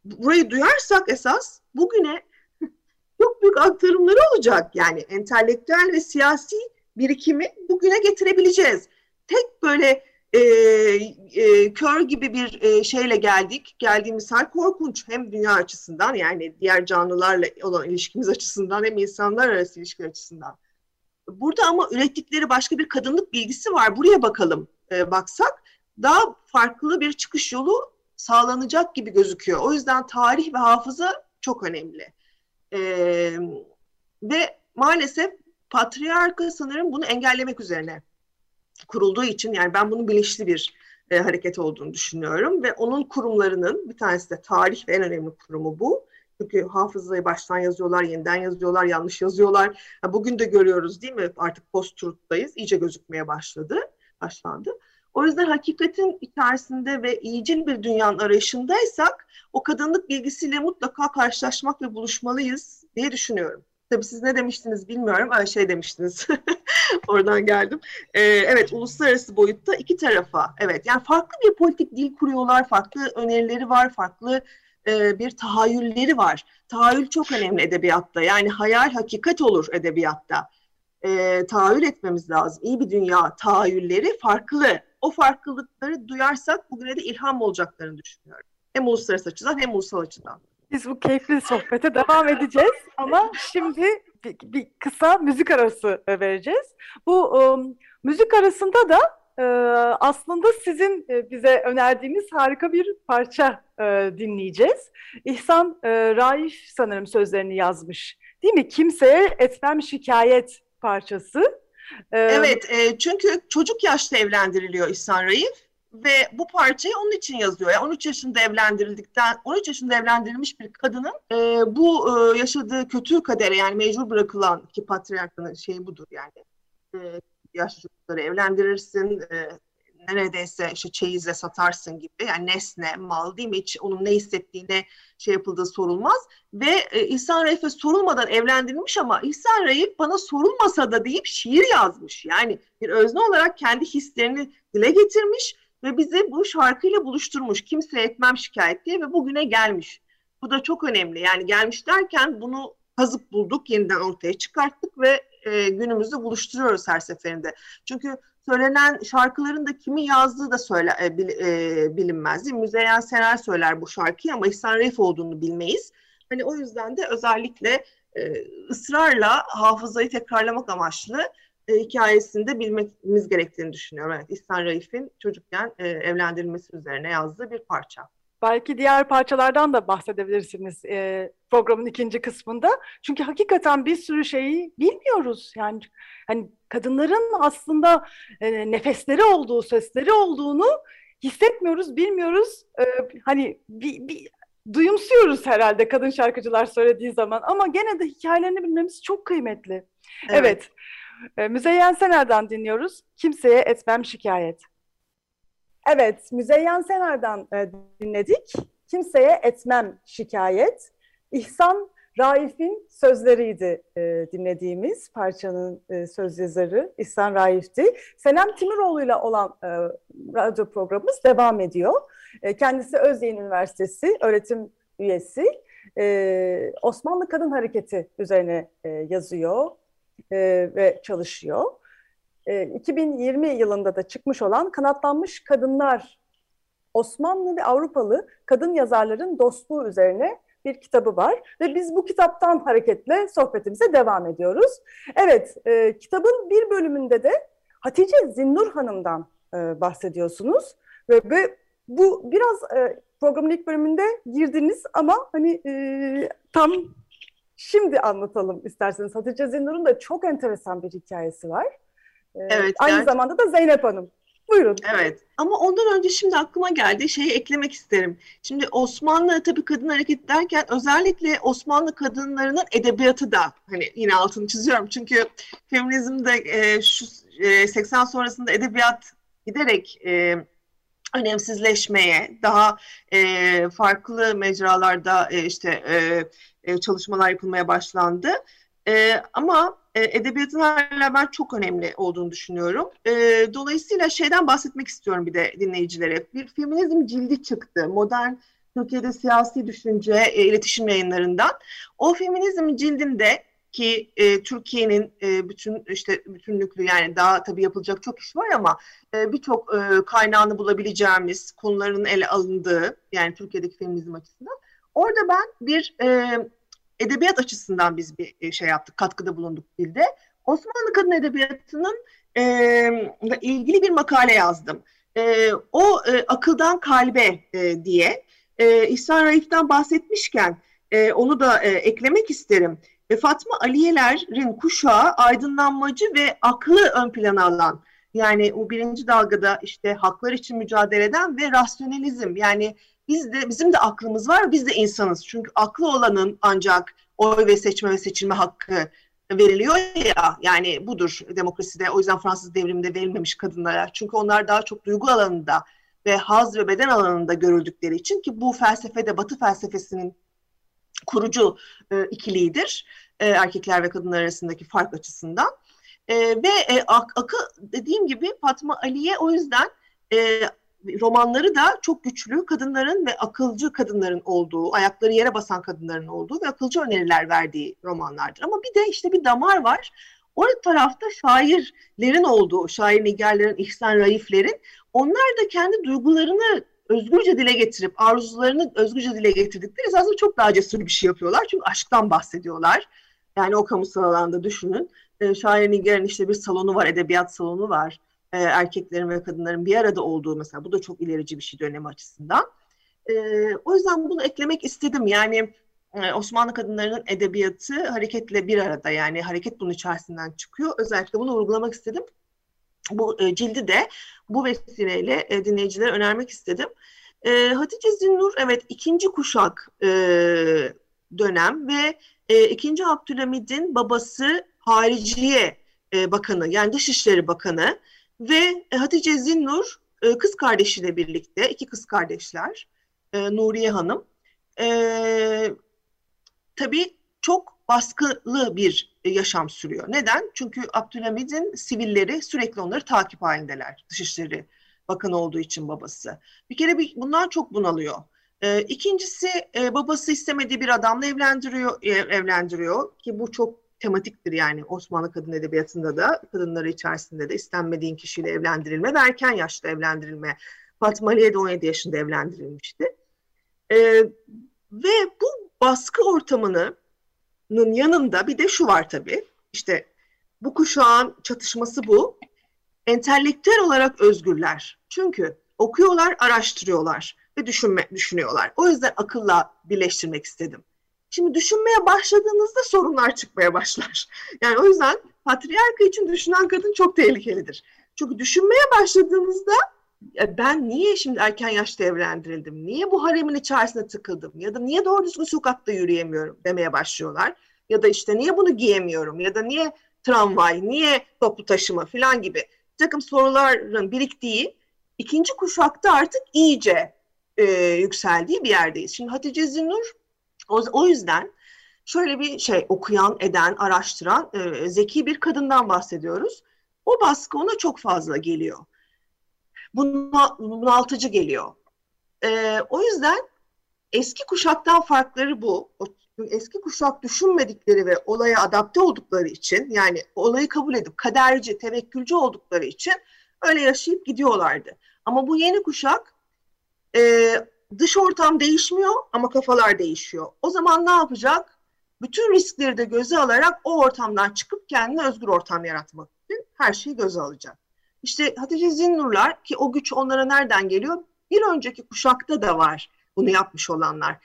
E: burayı duyarsak esas bugüne çok büyük aktarımları olacak. Yani entelektüel ve siyasi birikimi bugüne getirebileceğiz. Tek böyle e, e, kör gibi bir e, şeyle geldik. Geldiğimiz hal korkunç. Hem dünya açısından yani diğer canlılarla olan ilişkimiz açısından hem insanlar arası ilişki açısından. Burada ama ürettikleri başka bir kadınlık bilgisi var. Buraya bakalım e, baksak daha farklı bir çıkış yolu sağlanacak gibi gözüküyor. O yüzden tarih ve hafıza çok önemli. E, ve maalesef patriarka sanırım bunu engellemek üzerine kurulduğu için yani ben bunun bilinçli bir e, hareket olduğunu düşünüyorum ve onun kurumlarının bir tanesi de tarih ve en önemli kurumu bu. Çünkü hafızayı baştan yazıyorlar, yeniden yazıyorlar, yanlış yazıyorlar. Bugün de görüyoruz değil mi? Artık post-truth'tayız. İyice gözükmeye başladı başlandı. O yüzden hakikatin içerisinde ve iyicil bir dünyanın arayışındaysak o kadınlık bilgisiyle mutlaka karşılaşmak ve buluşmalıyız diye düşünüyorum. Tabii siz ne demiştiniz bilmiyorum. Ay şey demiştiniz. Oradan geldim. Ee, evet uluslararası boyutta iki tarafa. Evet yani farklı bir politik dil kuruyorlar. Farklı önerileri var. Farklı e, bir tahayyülleri var. Tahayyül çok önemli edebiyatta. Yani hayal hakikat olur edebiyatta e, tahayyül etmemiz lazım. İyi bir dünya tahayyülleri farklı. O farklılıkları duyarsak bugüne de ilham olacaklarını düşünüyorum. Hem uluslararası açıdan hem ulusal açıdan.
D: Biz bu keyifli sohbete devam edeceğiz ama şimdi bir, bir kısa müzik arası vereceğiz. Bu um, müzik arasında da e, aslında sizin e, bize önerdiğiniz harika bir parça e, dinleyeceğiz. İhsan e, Raif sanırım sözlerini yazmış. Değil mi? Kimseye etmem şikayet parçası.
E: Ee, evet, e, çünkü çocuk yaşta evlendiriliyor İhsan Raif ve bu parçayı onun için yazıyor. Yani 13 yaşında evlendirildikten 13 yaşında evlendirilmiş bir kadının e, bu e, yaşadığı kötü kadere yani mecbur bırakılan ki patriarkanın şeyi budur yani. E, yaşlı çocukları evlendirirsin, e, neredeyse işte çeyizle satarsın gibi yani nesne, mal değil mi? Hiç onun ne hissettiğine şey yapıldığı sorulmaz. Ve e, İhsan Raif'e sorulmadan evlendirilmiş ama İhsan Raif bana sorulmasa da deyip şiir yazmış. Yani bir özne olarak kendi hislerini dile getirmiş ve bizi bu şarkıyla buluşturmuş. Kimse etmem şikayet diye ve bugüne gelmiş. Bu da çok önemli. Yani gelmiş derken bunu kazıp bulduk, yeniden ortaya çıkarttık ve e, günümüzde buluşturuyoruz her seferinde. Çünkü söylenen şarkıların da kimi yazdığı da söyle, e, bil, e, bilinmez. Değil? Müzeyyen Sener söyler bu şarkıyı ama İhsan Reif olduğunu bilmeyiz. Hani o yüzden de özellikle e, ısrarla hafızayı tekrarlamak amaçlı e, hikayesini bilmemiz gerektiğini düşünüyorum. Evet, İhsan Raif'in çocukken e, evlendirilmesi üzerine yazdığı bir parça.
D: Belki diğer parçalardan da bahsedebilirsiniz e, programın ikinci kısmında. Çünkü hakikaten bir sürü şeyi bilmiyoruz. Yani hani kadınların aslında e, nefesleri olduğu, sesleri olduğunu hissetmiyoruz, bilmiyoruz. E, hani bir, bir duyumsuyoruz herhalde kadın şarkıcılar söylediği zaman ama gene de hikayelerini bilmemiz çok kıymetli. Evet. evet. E, Müzeyyen Sener'den dinliyoruz. Kimseye etmem şikayet. Evet, Müzeyyen Sener'den e, dinledik. Kimseye etmem şikayet. İhsan Raif'in sözleriydi e, dinlediğimiz parçanın e, söz yazarı İhsan Raif'ti. Senem Timiroğlu ile olan e, radyo programımız devam ediyor. E, kendisi Özyeğin Üniversitesi öğretim üyesi. E, Osmanlı Kadın Hareketi üzerine e, yazıyor e, ve çalışıyor. 2020 yılında da çıkmış olan Kanatlanmış Kadınlar Osmanlı ve Avrupalı kadın yazarların dostluğu üzerine bir kitabı var ve biz bu kitaptan hareketle sohbetimize devam ediyoruz. Evet, e, kitabın bir bölümünde de Hatice Zinnur Hanım'dan e, bahsediyorsunuz ve, ve bu biraz e, programın ilk bölümünde girdiniz ama hani e, tam şimdi anlatalım isterseniz. Hatice Zinnur'un da çok enteresan bir hikayesi var. E, evet. Aynı gerçekten. zamanda da Zeynep Hanım. Buyurun.
E: Evet ama ondan önce şimdi aklıma geldi şeyi eklemek isterim. Şimdi Osmanlı tabii kadın hareket derken özellikle Osmanlı kadınlarının edebiyatı da hani yine altını çiziyorum. Çünkü feminizmde e, şu e, 80 sonrasında edebiyat giderek e, önemsizleşmeye, daha e, farklı mecralarda e, işte e, e, çalışmalar yapılmaya başlandı. E, ama e, edebiyatın hala ben çok önemli olduğunu düşünüyorum. E, dolayısıyla şeyden bahsetmek istiyorum bir de dinleyicilere. Bir feminizm cildi çıktı. Modern Türkiye'de siyasi düşünce e, iletişim yayınlarından. O feminizm cildinde ki e, Türkiye'nin e, bütün işte bütünlüklü yani daha tabii yapılacak çok iş var ama e, birçok e, kaynağını bulabileceğimiz konuların ele alındığı yani Türkiye'deki feminizm açısından orada ben bir e, edebiyat açısından biz bir e, şey yaptık, katkıda bulunduk dilde. Osmanlı kadın edebiyatının e, ilgili bir makale yazdım. E, o e, akıldan kalbe e, diye e, İhsan Raif'ten bahsetmişken e, onu da e, eklemek isterim. E, Fatma Aliyelerin kuşağı aydınlanmacı ve aklı ön plana alan yani o birinci dalgada işte haklar için mücadele eden ve rasyonalizm yani biz de bizim de aklımız var, biz de insanız. Çünkü aklı olanın ancak oy ve seçme ve seçilme hakkı veriliyor ya. Yani budur demokraside. O yüzden Fransız devriminde verilmemiş kadınlara. Çünkü onlar daha çok duygu alanında ve haz ve beden alanında görüldükleri için ki bu felsefede Batı felsefesinin kurucu e, ikiliğidir e, erkekler ve kadınlar arasındaki fark açısından. E, ve e, ak, akı dediğim gibi Fatma Ali'ye o yüzden e, romanları da çok güçlü kadınların ve akılcı kadınların olduğu, ayakları yere basan kadınların olduğu ve akılcı öneriler verdiği romanlardır. Ama bir de işte bir damar var. O tarafta şairlerin olduğu, şair nigarların, İhsan Raiflerin onlar da kendi duygularını özgürce dile getirip arzularını özgürce dile getirdikleri aslında çok daha cesur bir şey yapıyorlar. Çünkü aşktan bahsediyorlar. Yani o kamusal alanda düşünün. E, şair Nigar'ın işte bir salonu var, edebiyat salonu var e, erkeklerin ve kadınların bir arada olduğu mesela bu da çok ilerici bir şey dönemi açısından. E, o yüzden bunu eklemek istedim. Yani e, Osmanlı kadınlarının edebiyatı hareketle bir arada yani hareket bunun içerisinden çıkıyor. Özellikle bunu vurgulamak istedim. Bu e, cildi de bu vesileyle e, dinleyicilere önermek istedim. E, Hatice Zinnur evet ikinci kuşak e, dönem ve e, ikinci Abdülhamid'in babası Hariciye e, Bakanı yani Dışişleri Bakanı ve e, Hatice Zinnur e, kız kardeşiyle birlikte, iki kız kardeşler, e, Nuriye Hanım. Tabii çok baskılı bir yaşam sürüyor. Neden? Çünkü Abdülhamid'in sivilleri sürekli onları takip halindeler. Dışişleri Bakanı olduğu için babası. Bir kere bir, bundan çok bunalıyor. E, ikincisi e, babası istemediği bir adamla evlendiriyor, evlendiriyor ki bu çok tematiktir yani Osmanlı kadın edebiyatında da kadınları içerisinde de istenmediğin kişiyle evlendirilme ve erken yaşta evlendirilme. Fatma Aliye de 17 yaşında evlendirilmişti. Ee, ve bu baskı ortamının yanında bir de şu var tabii. İşte bu kuşağın çatışması bu. Entelektüel olarak özgürler. Çünkü okuyorlar, araştırıyorlar ve düşünme, düşünüyorlar. O yüzden akılla birleştirmek istedim. Şimdi düşünmeye başladığınızda sorunlar çıkmaya başlar. Yani o yüzden patriarka için düşünen kadın çok tehlikelidir. Çünkü düşünmeye başladığınızda ben niye şimdi erken yaşta evlendirildim? Niye bu haremin içerisine tıkıldım? Ya da niye doğru düzgün sokakta yürüyemiyorum demeye başlıyorlar. Ya da işte niye bunu giyemiyorum? Ya da niye tramvay, niye toplu taşıma falan gibi bir takım soruların biriktiği ikinci kuşakta artık iyice e, yükseldiği bir yerdeyiz. Şimdi Hatice Zinnur o, o yüzden şöyle bir şey okuyan, eden, araştıran e, zeki bir kadından bahsediyoruz. O baskı ona çok fazla geliyor. Bunaltıcı geliyor. E, o yüzden eski kuşaktan farkları bu. O, eski kuşak düşünmedikleri ve olaya adapte oldukları için yani olayı kabul edip kaderci, tevekkülcü oldukları için öyle yaşayıp gidiyorlardı. Ama bu yeni kuşak e, dış ortam değişmiyor ama kafalar değişiyor. O zaman ne yapacak? Bütün riskleri de göze alarak o ortamdan çıkıp kendine özgür ortam yaratmak için her şeyi göze alacak. İşte Hatice Zinnurlar ki o güç onlara nereden geliyor? Bir önceki kuşakta da var bunu yapmış olanlar.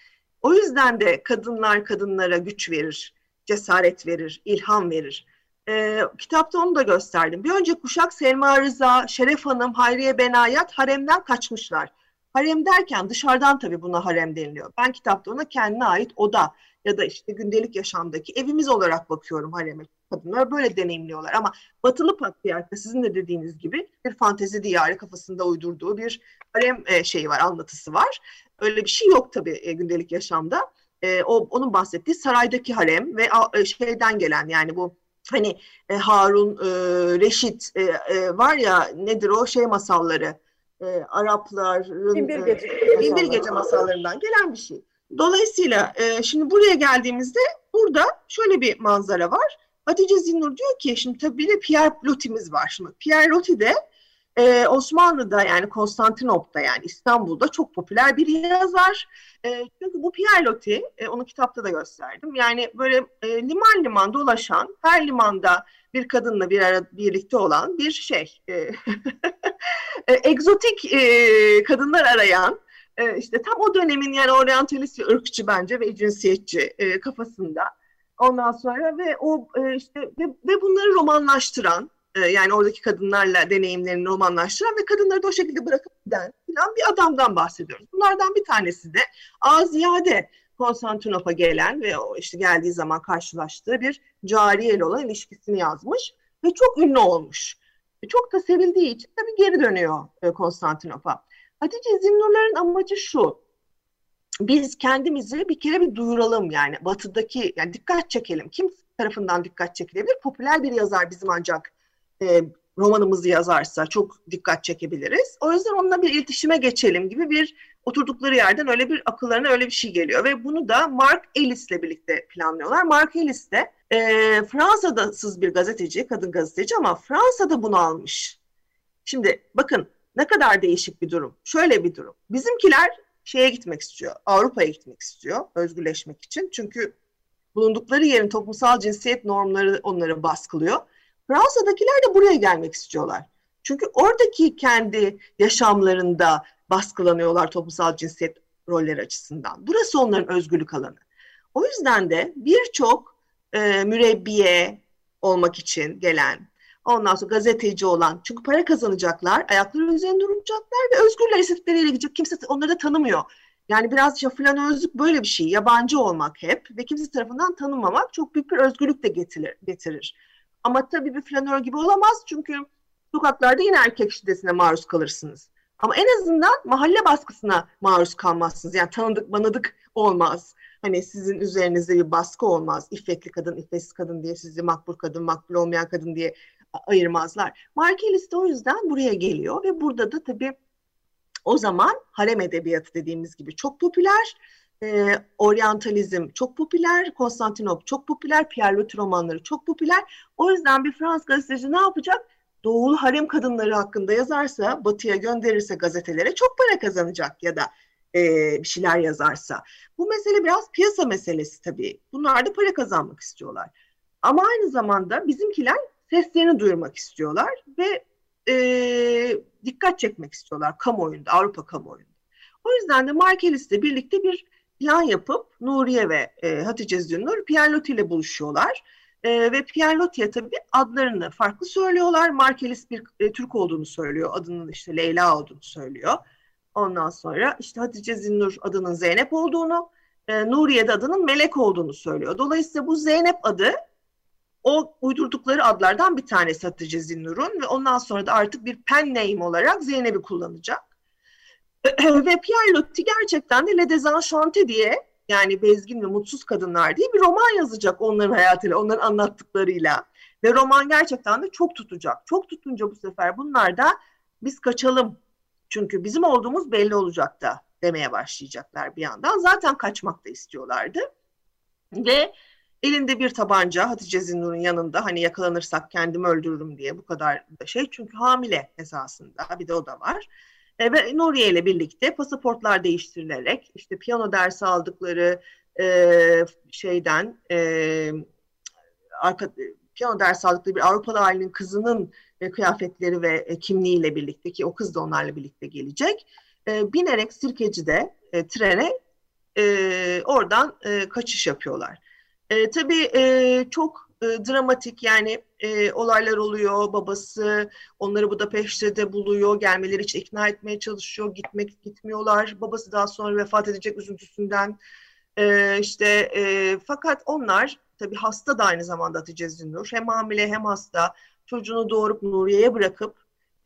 E: O yüzden de kadınlar kadınlara güç verir, cesaret verir, ilham verir. Ee, kitapta onu da gösterdim. Bir önceki kuşak Selma Rıza, Şeref Hanım, Hayriye Benayat haremden kaçmışlar. Harem derken dışarıdan tabii buna harem deniliyor. Ben kitapta ona kendine ait oda ya da işte gündelik yaşamdaki evimiz olarak bakıyorum hareme. Kadınlar böyle deneyimliyorlar ama batılı patriarka sizin de dediğiniz gibi bir fantezi diyarı kafasında uydurduğu bir harem e, şeyi var, anlatısı var. Öyle bir şey yok tabii e, gündelik yaşamda. E, o onun bahsettiği saraydaki harem ve şeyden gelen yani bu hani Harun, Reşit var ya nedir o şey masalları e, Arapların
D: Binbir Gece,
E: e, Binbir Gece masallarından gelen bir şey. Dolayısıyla e, şimdi buraya geldiğimizde burada şöyle bir manzara var. Hatice Zinnur diyor ki şimdi tabii bir de Pierre Loti'miz var. Şimdi Pierre Loti de e, Osmanlı'da yani Konstantinop'ta yani İstanbul'da çok popüler bir yazar. E, çünkü bu Pierre Loti, e, onu kitapta da gösterdim. Yani böyle e, liman liman dolaşan, her limanda bir kadınla bir ara birlikte olan bir şey. E, e, egzotik e, kadınlar arayan, e, işte tam o dönemin yani oryantalist ve ırkçı bence ve cinsiyetçi e, kafasında. Ondan sonra ve o işte ve, ve bunları romanlaştıran yani oradaki kadınlarla deneyimlerini romanlaştıran ve kadınları da o şekilde bırakıp giden bir adamdan bahsediyoruz. Bunlardan bir tanesi de Aziyade Konstantinop'a gelen ve işte geldiği zaman karşılaştığı bir cariye olan ilişkisini yazmış ve çok ünlü olmuş. E, çok da sevildiği için tabii geri dönüyor e, Konstantinop'a. Hatice Zinnurların amacı şu. Biz kendimizi bir kere bir duyuralım yani batıdaki yani dikkat çekelim. Kim tarafından dikkat çekilebilir? Popüler bir yazar bizim ancak e, romanımızı yazarsa çok dikkat çekebiliriz. O yüzden onunla bir iletişime geçelim gibi bir oturdukları yerden öyle bir akıllarına öyle bir şey geliyor. Ve bunu da Mark Ellis'le birlikte planlıyorlar. Mark Ellis de e, Fransa'da sız bir gazeteci, kadın gazeteci ama Fransa'da bunu almış. Şimdi bakın ne kadar değişik bir durum. Şöyle bir durum. Bizimkiler şeye gitmek istiyor, Avrupa'ya gitmek istiyor özgürleşmek için. Çünkü bulundukları yerin toplumsal cinsiyet normları onları baskılıyor. Fransa'dakiler de buraya gelmek istiyorlar. Çünkü oradaki kendi yaşamlarında baskılanıyorlar toplumsal cinsiyet rolleri açısından. Burası onların özgürlük alanı. O yüzden de birçok e, mürebbiye olmak için gelen, ondan sonra gazeteci olan, çünkü para kazanacaklar, ayakları üzerinde duracaklar ve özgürler istedikleriyle gidecek. Kimse onları da tanımıyor. Yani biraz filan özlük böyle bir şey. Yabancı olmak hep ve kimse tarafından tanınmamak çok büyük bir özgürlük de getirir. getirir. Ama tabii bir flanör gibi olamaz çünkü sokaklarda yine erkek şiddetine maruz kalırsınız. Ama en azından mahalle baskısına maruz kalmazsınız. Yani tanıdık manadık olmaz. Hani sizin üzerinizde bir baskı olmaz. İffetli kadın, iffetsiz kadın diye sizi makbul kadın, makbul olmayan kadın diye ayırmazlar. Markelis de o yüzden buraya geliyor ve burada da tabii o zaman harem edebiyatı dediğimiz gibi çok popüler. E, oryantalizm çok popüler, Konstantinop çok popüler, Pierre Loti romanları çok popüler. O yüzden bir Fransız gazeteci ne yapacak? Doğulu harem kadınları hakkında yazarsa, batıya gönderirse gazetelere çok para kazanacak ya da e, bir şeyler yazarsa. Bu mesele biraz piyasa meselesi tabii. Bunlar da para kazanmak istiyorlar. Ama aynı zamanda bizimkiler seslerini duyurmak istiyorlar ve e, dikkat çekmek istiyorlar kamuoyunda, Avrupa kamuoyunda. O yüzden de Markelis'le birlikte bir plan yapıp Nuriye ve e, Hatice Zünnur Pierre Loti ile buluşuyorlar. E, ve Pierre Loti'ye tabii adlarını farklı söylüyorlar. Markelis bir e, Türk olduğunu söylüyor. Adının işte Leyla olduğunu söylüyor. Ondan sonra işte Hatice Zinnur adının Zeynep olduğunu, e, Nuriye de adının Melek olduğunu söylüyor. Dolayısıyla bu Zeynep adı o uydurdukları adlardan bir tanesi Hatice Zinnur'un ve ondan sonra da artık bir pen name olarak Zeynep'i kullanacak. ve Pierre Loti gerçekten de Le Desenchanté diye yani bezgin ve mutsuz kadınlar diye bir roman yazacak onların hayatıyla, onların anlattıklarıyla. Ve roman gerçekten de çok tutacak. Çok tutunca bu sefer bunlar da biz kaçalım. Çünkü bizim olduğumuz belli olacak da demeye başlayacaklar bir yandan. Zaten kaçmak da istiyorlardı. Ve elinde bir tabanca Hatice Zinnur'un yanında hani yakalanırsak kendimi öldürürüm diye bu kadar da şey. Çünkü hamile esasında bir de o da var. E, ve Nuriye ile birlikte pasaportlar değiştirilerek işte piyano dersi aldıkları e, şeyden e, arka, piyano dersi aldıkları bir Avrupalı ailenin kızının e, kıyafetleri ve e, kimliğiyle birlikte ki o kız da onlarla birlikte gelecek. E, binerek Sirkeci'de e, trene e, oradan e, kaçış yapıyorlar. E, tabii e, çok e, dramatik yani e, olaylar oluyor. Babası onları Budapeşte de buluyor. Gelmeleri için ikna etmeye çalışıyor. Gitmek gitmiyorlar. Babası daha sonra vefat edecek üzüntüsünden. E, işte e, fakat onlar tabii hasta da aynı zamanda Hatice Zinnur. Hem hamile hem hasta. Çocuğunu doğurup Nuriye'ye bırakıp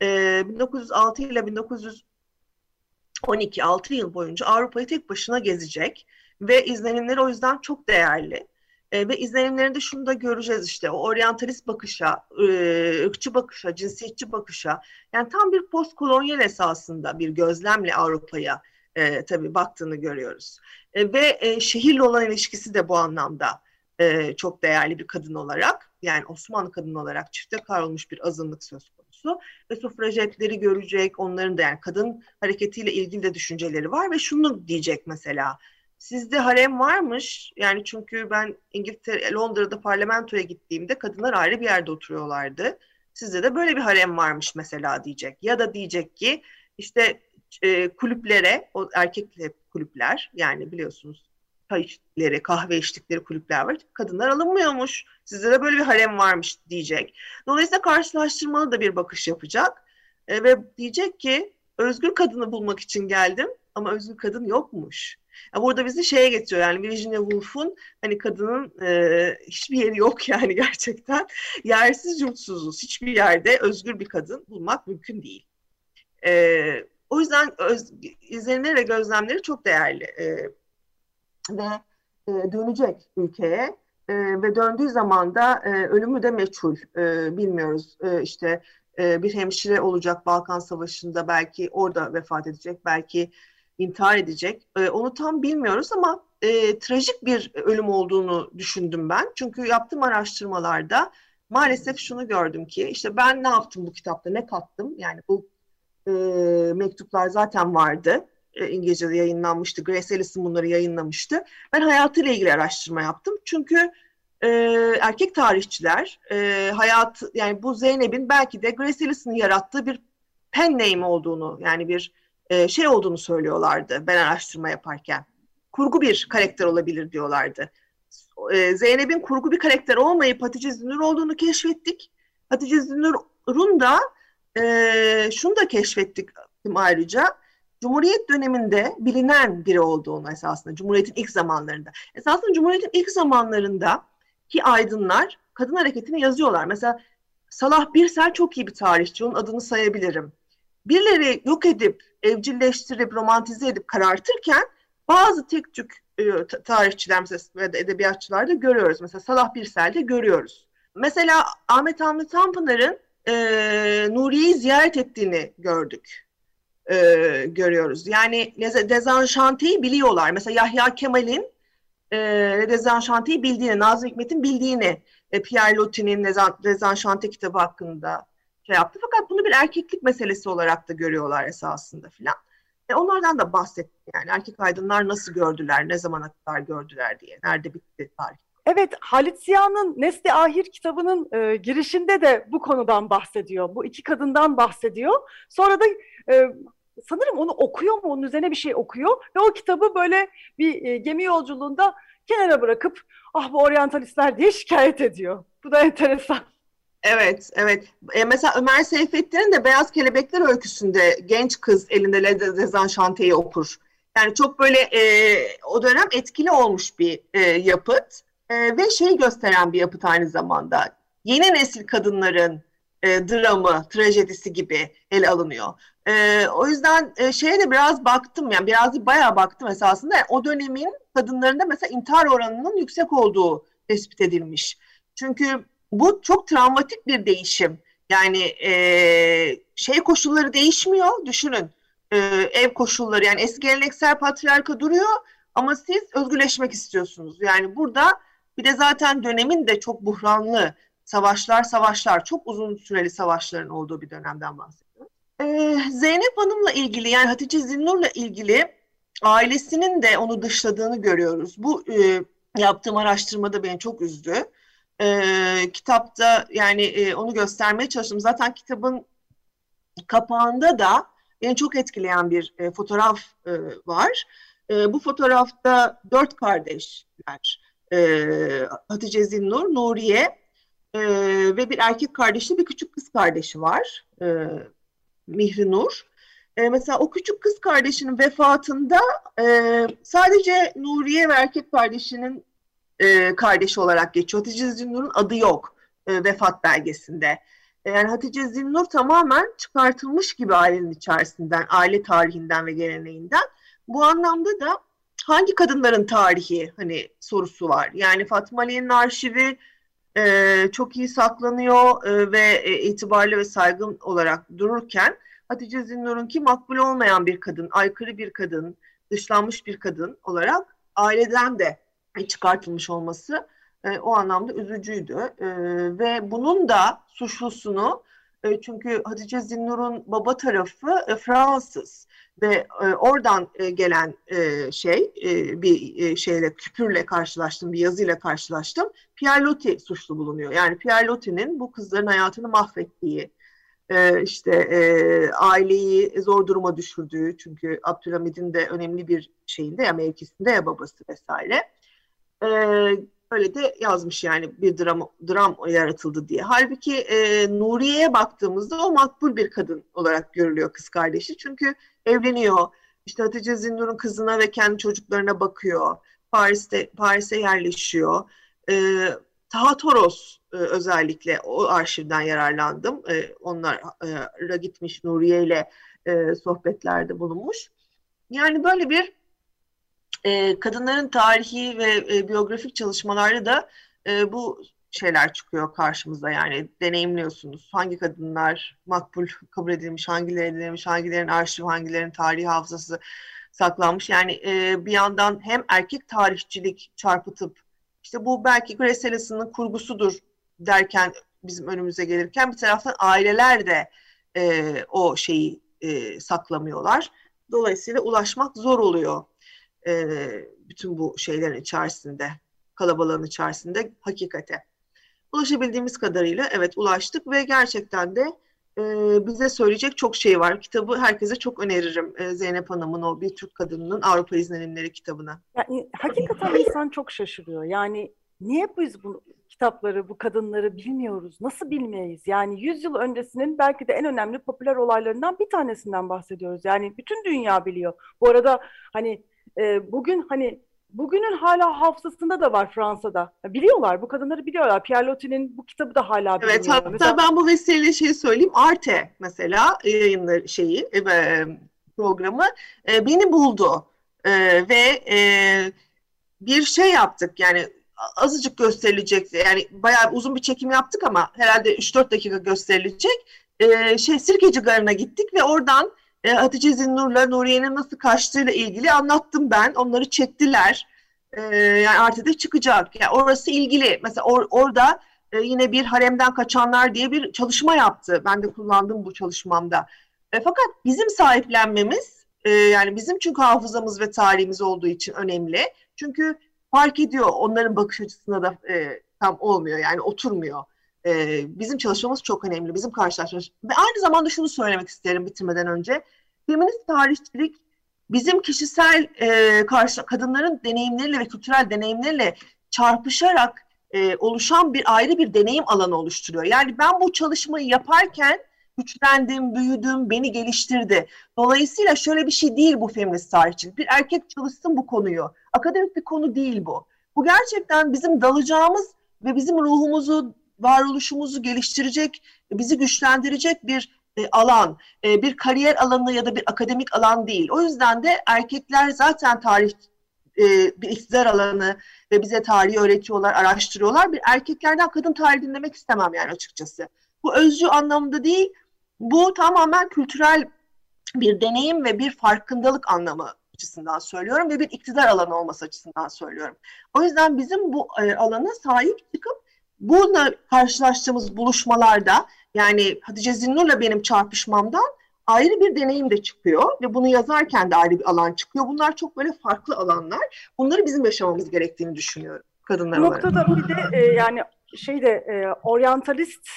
E: e, 1906 ile 1912 6 yıl boyunca Avrupa'yı tek başına gezecek ve izlenimleri o yüzden çok değerli. E, ve izlenimlerinde şunu da göreceğiz işte o oryantalist bakışa, e, ırkçı bakışa, cinsiyetçi bakışa yani tam bir postkolonyal esasında bir gözlemle Avrupa'ya e, tabii baktığını görüyoruz. E, ve e, şehirle olan ilişkisi de bu anlamda e, çok değerli bir kadın olarak yani Osmanlı kadını olarak çifte kavrulmuş bir azınlık söz konusu ve sufrajetleri görecek onların da yani kadın hareketiyle ilgili de düşünceleri var ve şunu diyecek mesela Sizde harem varmış. Yani çünkü ben İngiltere, Londra'da parlamentoya gittiğimde kadınlar ayrı bir yerde oturuyorlardı. Sizde de böyle bir harem varmış mesela diyecek. Ya da diyecek ki işte e, kulüplere, o erkek kulüpler yani biliyorsunuz çay kahve içtikleri kulüpler var. Kadınlar alınmıyormuş. Sizde de böyle bir harem varmış diyecek. Dolayısıyla karşılaştırmalı da bir bakış yapacak. E, ve diyecek ki özgür kadını bulmak için geldim ama özgür kadın yokmuş. Yani burada bizi şeye getiriyor yani Virginia Woolf'un hani kadının e, hiçbir yeri yok yani gerçekten. Yersiz yurtsuzuz. Hiçbir yerde özgür bir kadın bulmak mümkün değil. E, o yüzden öz, izlenimleri ve gözlemleri çok değerli. E, ve e, dönecek ülkeye e, ve döndüğü zaman da e, ölümü de meçhul. E, bilmiyoruz e, işte e, bir hemşire olacak Balkan Savaşı'nda belki orada vefat edecek belki intihar edecek. E, onu tam bilmiyoruz ama e, trajik bir ölüm olduğunu düşündüm ben. Çünkü yaptığım araştırmalarda maalesef şunu gördüm ki işte ben ne yaptım bu kitapta ne kattım yani bu e, mektuplar zaten vardı. E, İngilizce'de yayınlanmıştı. Grace Ellison bunları yayınlamıştı. Ben hayatıyla ilgili araştırma yaptım. Çünkü e, erkek tarihçiler e, hayat yani bu Zeynep'in belki de Grace Ellison'ın yarattığı bir pen name olduğunu yani bir e, şey olduğunu söylüyorlardı ben araştırma yaparken. Kurgu bir karakter olabilir diyorlardı. E, Zeynep'in kurgu bir karakter olmayıp Hatice Zünür olduğunu keşfettik. Hatice Zünür'ün da e, şunu da keşfettik ayrıca. Cumhuriyet döneminde bilinen biri olduğunu esasında, Cumhuriyet'in ilk zamanlarında. Esasında Cumhuriyet'in ilk zamanlarında ki aydınlar kadın hareketini yazıyorlar. Mesela Salah Birsel çok iyi bir tarihçi, onun adını sayabilirim birileri yok edip, evcilleştirip, romantize edip karartırken bazı tek tük e, tarihçiler mesela da görüyoruz. Mesela Salah Birsel'de görüyoruz. Mesela Ahmet Hamdi Tanpınar'ın e, Nuriye'yi ziyaret ettiğini gördük. E, görüyoruz. Yani Dezenşante'yi biliyorlar. Mesela Yahya Kemal'in e, Dezenşante'yi bildiğini, Nazım Hikmet'in bildiğini, e, Pierre Loti'nin Dezenşante kitabı hakkında şey yaptı. Fakat bunu bir erkeklik meselesi olarak da görüyorlar esasında filan. E onlardan da bahsettim yani erkek aydınlar nasıl gördüler, ne zamana kadar gördüler diye, nerede bitti tarih.
D: Evet, Halit Ziya'nın Nesli Ahir kitabının e, girişinde de bu konudan bahsediyor. Bu iki kadından bahsediyor. Sonra da e, sanırım onu okuyor mu, onun üzerine bir şey okuyor ve o kitabı böyle bir e, gemi yolculuğunda kenara bırakıp ah bu oryantalistler diye şikayet ediyor. Bu da enteresan.
E: Evet, evet. E, mesela Ömer Seyfettin'in de Beyaz Kelebekler öyküsünde genç kız elinde Le Dezenşante'yi okur. Yani çok böyle e, o dönem etkili olmuş bir e, yapıt e, ve şey gösteren bir yapıt aynı zamanda. Yeni nesil kadınların e, dramı, trajedisi gibi ele alınıyor. E, o yüzden e, şeye de biraz baktım yani biraz bayağı baktım esasında. Yani o dönemin kadınlarında mesela intihar oranının yüksek olduğu tespit edilmiş. Çünkü bu çok travmatik bir değişim. Yani e, şey koşulları değişmiyor. Düşünün e, ev koşulları yani eski geleneksel patriarka duruyor ama siz özgürleşmek istiyorsunuz. Yani burada bir de zaten dönemin de çok buhranlı savaşlar savaşlar çok uzun süreli savaşların olduğu bir dönemden bahsediyorum. Ee, Zeynep Hanım'la ilgili yani Hatice Zinnur'la ilgili ailesinin de onu dışladığını görüyoruz. Bu e, yaptığım araştırmada beni çok üzdü. E, kitapta yani e, onu göstermeye çalıştım. Zaten kitabın kapağında da beni çok etkileyen bir e, fotoğraf e, var. E, bu fotoğrafta dört kardeşler. E, Hatice Zinnur, Nuriye e, ve bir erkek kardeşli bir küçük kız kardeşi var. E, Mihri Nur. E, mesela o küçük kız kardeşinin vefatında e, sadece Nuriye ve erkek kardeşinin e, kardeşi olarak geçiyor. Hatice Zinnur'un adı yok e, vefat belgesinde. E, yani Hatice Zinnur tamamen çıkartılmış gibi ailenin içerisinden, aile tarihinden ve geleneğinden. Bu anlamda da hangi kadınların tarihi hani sorusu var. Yani Fatma Ali'nin arşivi e, çok iyi saklanıyor e, ve e, itibarlı ve saygın olarak dururken Hatice Zinnur'unki makbul olmayan bir kadın, aykırı bir kadın, dışlanmış bir kadın olarak aileden de çıkartılmış olması e, o anlamda üzücüydü. E, ve bunun da suçlusunu e, çünkü Hatice Zinnur'un baba tarafı e, Fransız ve e, oradan e, gelen e, şey e, bir e, şeyle küpürle karşılaştım, bir yazıyla karşılaştım. Pierre Loti suçlu bulunuyor. Yani Pierre Loti'nin bu kızların hayatını mahvettiği, e, işte e, aileyi zor duruma düşürdüğü çünkü Abdülhamid'in de önemli bir şeyinde ya mevkisinde ya babası vesaire. E, öyle de yazmış yani bir dram, dram yaratıldı diye. Halbuki e, Nuriye'ye baktığımızda o makbul bir kadın olarak görülüyor kız kardeşi. Çünkü evleniyor. İşte Hatice Zindur'un kızına ve kendi çocuklarına bakıyor. Paris'te Paris'e yerleşiyor. E, Taha Toros e, özellikle o arşivden yararlandım. E, onlara gitmiş Nuriye ile e, sohbetlerde bulunmuş. Yani böyle bir e, kadınların tarihi ve e, biyografik çalışmalarda da e, bu şeyler çıkıyor karşımıza yani deneyimliyorsunuz. Hangi kadınlar makbul kabul edilmiş, hangileri edilmiş, hangilerin arşiv, hangilerin tarihi hafızası saklanmış. Yani e, bir yandan hem erkek tarihçilik çarpıtıp işte bu belki Grace Ellison'ın kurgusudur derken bizim önümüze gelirken bir taraftan aileler de e, o şeyi e, saklamıyorlar. Dolayısıyla ulaşmak zor oluyor e, bütün bu şeylerin içerisinde, kalabalığın içerisinde hakikate. Ulaşabildiğimiz kadarıyla evet ulaştık ve gerçekten de e, bize söyleyecek çok şey var. Kitabı herkese çok öneririm. E, Zeynep Hanım'ın o bir Türk kadınının Avrupa izlenimleri kitabına.
D: Yani hakikaten insan çok şaşırıyor. Yani niye biz bu kitapları, bu kadınları bilmiyoruz? Nasıl bilmeyiz? Yani 100 yıl öncesinin belki de en önemli popüler olaylarından bir tanesinden bahsediyoruz. Yani bütün dünya biliyor. Bu arada hani e, bugün hani bugünün hala hafızasında da var Fransa'da. Biliyorlar, bu kadınları biliyorlar. Pierre Loti'nin bu kitabı da hala biliniyor.
E: Evet, hatta mesela... ben bu vesileyle şey söyleyeyim. Arte mesela yayınları şeyi, e, programı e, beni buldu. E, ve e, bir şey yaptık yani azıcık gösterilecek yani bayağı uzun bir çekim yaptık ama herhalde 3-4 dakika gösterilecek. E, şey Sirkeci Garı'na gittik ve oradan e, Hatice Zinnur'la Nuriye'nin nasıl kaçtığıyla ilgili anlattım ben. Onları çektiler. E, yani artık çıkacak. Yani orası ilgili. Mesela or, orada e, yine bir haremden kaçanlar diye bir çalışma yaptı. Ben de kullandım bu çalışmamda. E, fakat bizim sahiplenmemiz e, yani bizim çünkü hafızamız ve tarihimiz olduğu için önemli. Çünkü fark ediyor onların bakış açısına da e, tam olmuyor yani oturmuyor. E, bizim çalışmamız çok önemli. Bizim karşılaşmamız. Ve aynı zamanda şunu söylemek isterim bitirmeden önce. feminist tarihçilik bizim kişisel e, karşı kadınların deneyimleriyle ve kültürel deneyimleriyle çarpışarak e, oluşan bir ayrı bir deneyim alanı oluşturuyor. Yani ben bu çalışmayı yaparken güçlendim, büyüdüm, beni geliştirdi. Dolayısıyla şöyle bir şey değil bu feminist tarihçilik. Bir erkek çalışsın bu konuyu. Akademik bir konu değil bu. Bu gerçekten bizim dalacağımız ve bizim ruhumuzu, varoluşumuzu geliştirecek, bizi güçlendirecek bir e, alan, e, bir kariyer alanı ya da bir akademik alan değil. O yüzden de erkekler zaten tarih e, bir iktidar alanı ve bize tarihi öğretiyorlar, araştırıyorlar. Bir erkeklerden kadın tarihi dinlemek istemem yani açıkçası. Bu özcü anlamda değil, bu tamamen kültürel bir deneyim ve bir farkındalık anlamı açısından söylüyorum ve bir iktidar alanı olması açısından söylüyorum. O yüzden bizim bu e, alana sahip çıkıp bununla karşılaştığımız buluşmalarda yani Hatice Zinnur'la benim çarpışmamdan ayrı bir deneyim de çıkıyor ve bunu yazarken de ayrı bir alan çıkıyor. Bunlar çok böyle farklı alanlar. Bunları bizim yaşamamız gerektiğini düşünüyorum kadınlar
D: Bu
E: olarak.
D: noktada bir de e, yani şeyde e, oryantalist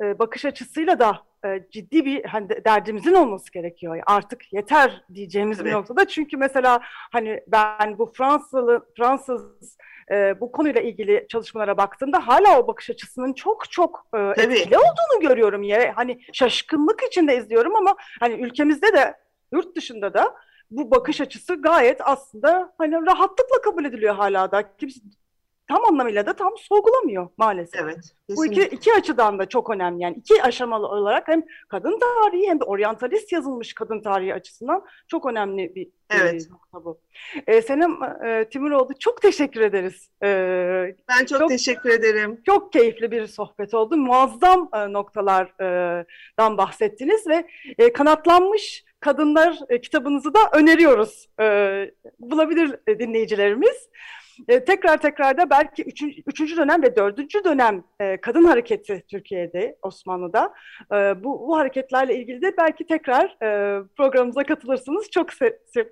D: e, bakış açısıyla da e, ciddi bir hani de- derdimizin olması gerekiyor. Artık yeter diyeceğimiz bir
E: Evet.
D: noktada. Çünkü mesela hani ben bu Fransalı Fransız e, bu konuyla ilgili çalışmalara baktığımda hala o bakış açısının çok çok e, etkili olduğunu görüyorum ya. Hani şaşkınlık içinde izliyorum ama hani ülkemizde de yurt dışında da bu bakış açısı gayet aslında hani rahatlıkla kabul ediliyor hala da. Kimse tam anlamıyla da tam sorgulamıyor maalesef.
E: Evet.
D: Bu iki,
E: kesinlikle.
D: iki açıdan da çok önemli. Yani iki aşamalı olarak hem kadın tarihi hem de oryantalist yazılmış kadın tarihi açısından çok önemli bir
E: Evet.
D: e, nokta bu. E, Senem e, Timuroğlu çok teşekkür ederiz. E,
E: Ben çok,
D: çok-
E: teşekkür ederim.
D: çok keyifli bir sohbet oldu. Muazzam e, noktalardan bahsettiniz ve e, kanatlanmış kadınlar e, kitabınızı da öneriyoruz. E, bulabilir e, dinleyicilerimiz. E, tekrar tekrar da belki üçüncü, üçüncü dönem ve dördüncü dönem e, kadın hareketi Türkiye'de, Osmanlı'da. E, bu, bu hareketlerle ilgili de belki tekrar e, programımıza katılırsınız. Çok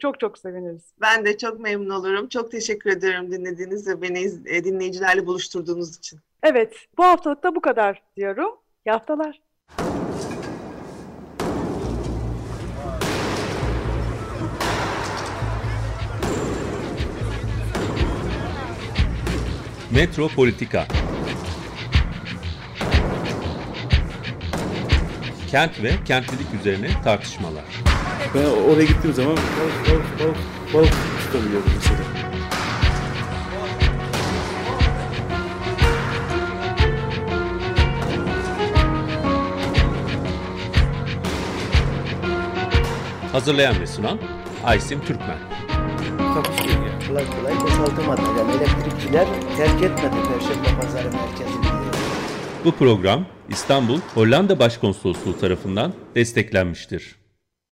D: çok çok seviniriz.
E: Ben de çok memnun olurum. Çok teşekkür ederim dinlediğiniz ve beni e, dinleyicilerle buluşturduğunuz için.
D: Evet, bu haftalık da bu kadar diyorum. İyi haftalar.
A: Metropolitika Kent ve kentlilik üzerine tartışmalar.
B: Ben oraya gittiğim zaman balık balık balık balık tutabiliyordum mesela.
A: Hazırlayan ve sunan Aysim Türkmen.
B: Yani.
C: Kolay kolay boşaltamadı. Yani elektrikçiler terk etmedi Perşembe Pazarı merkezini.
A: Bu program İstanbul Hollanda Başkonsolosluğu tarafından desteklenmiştir.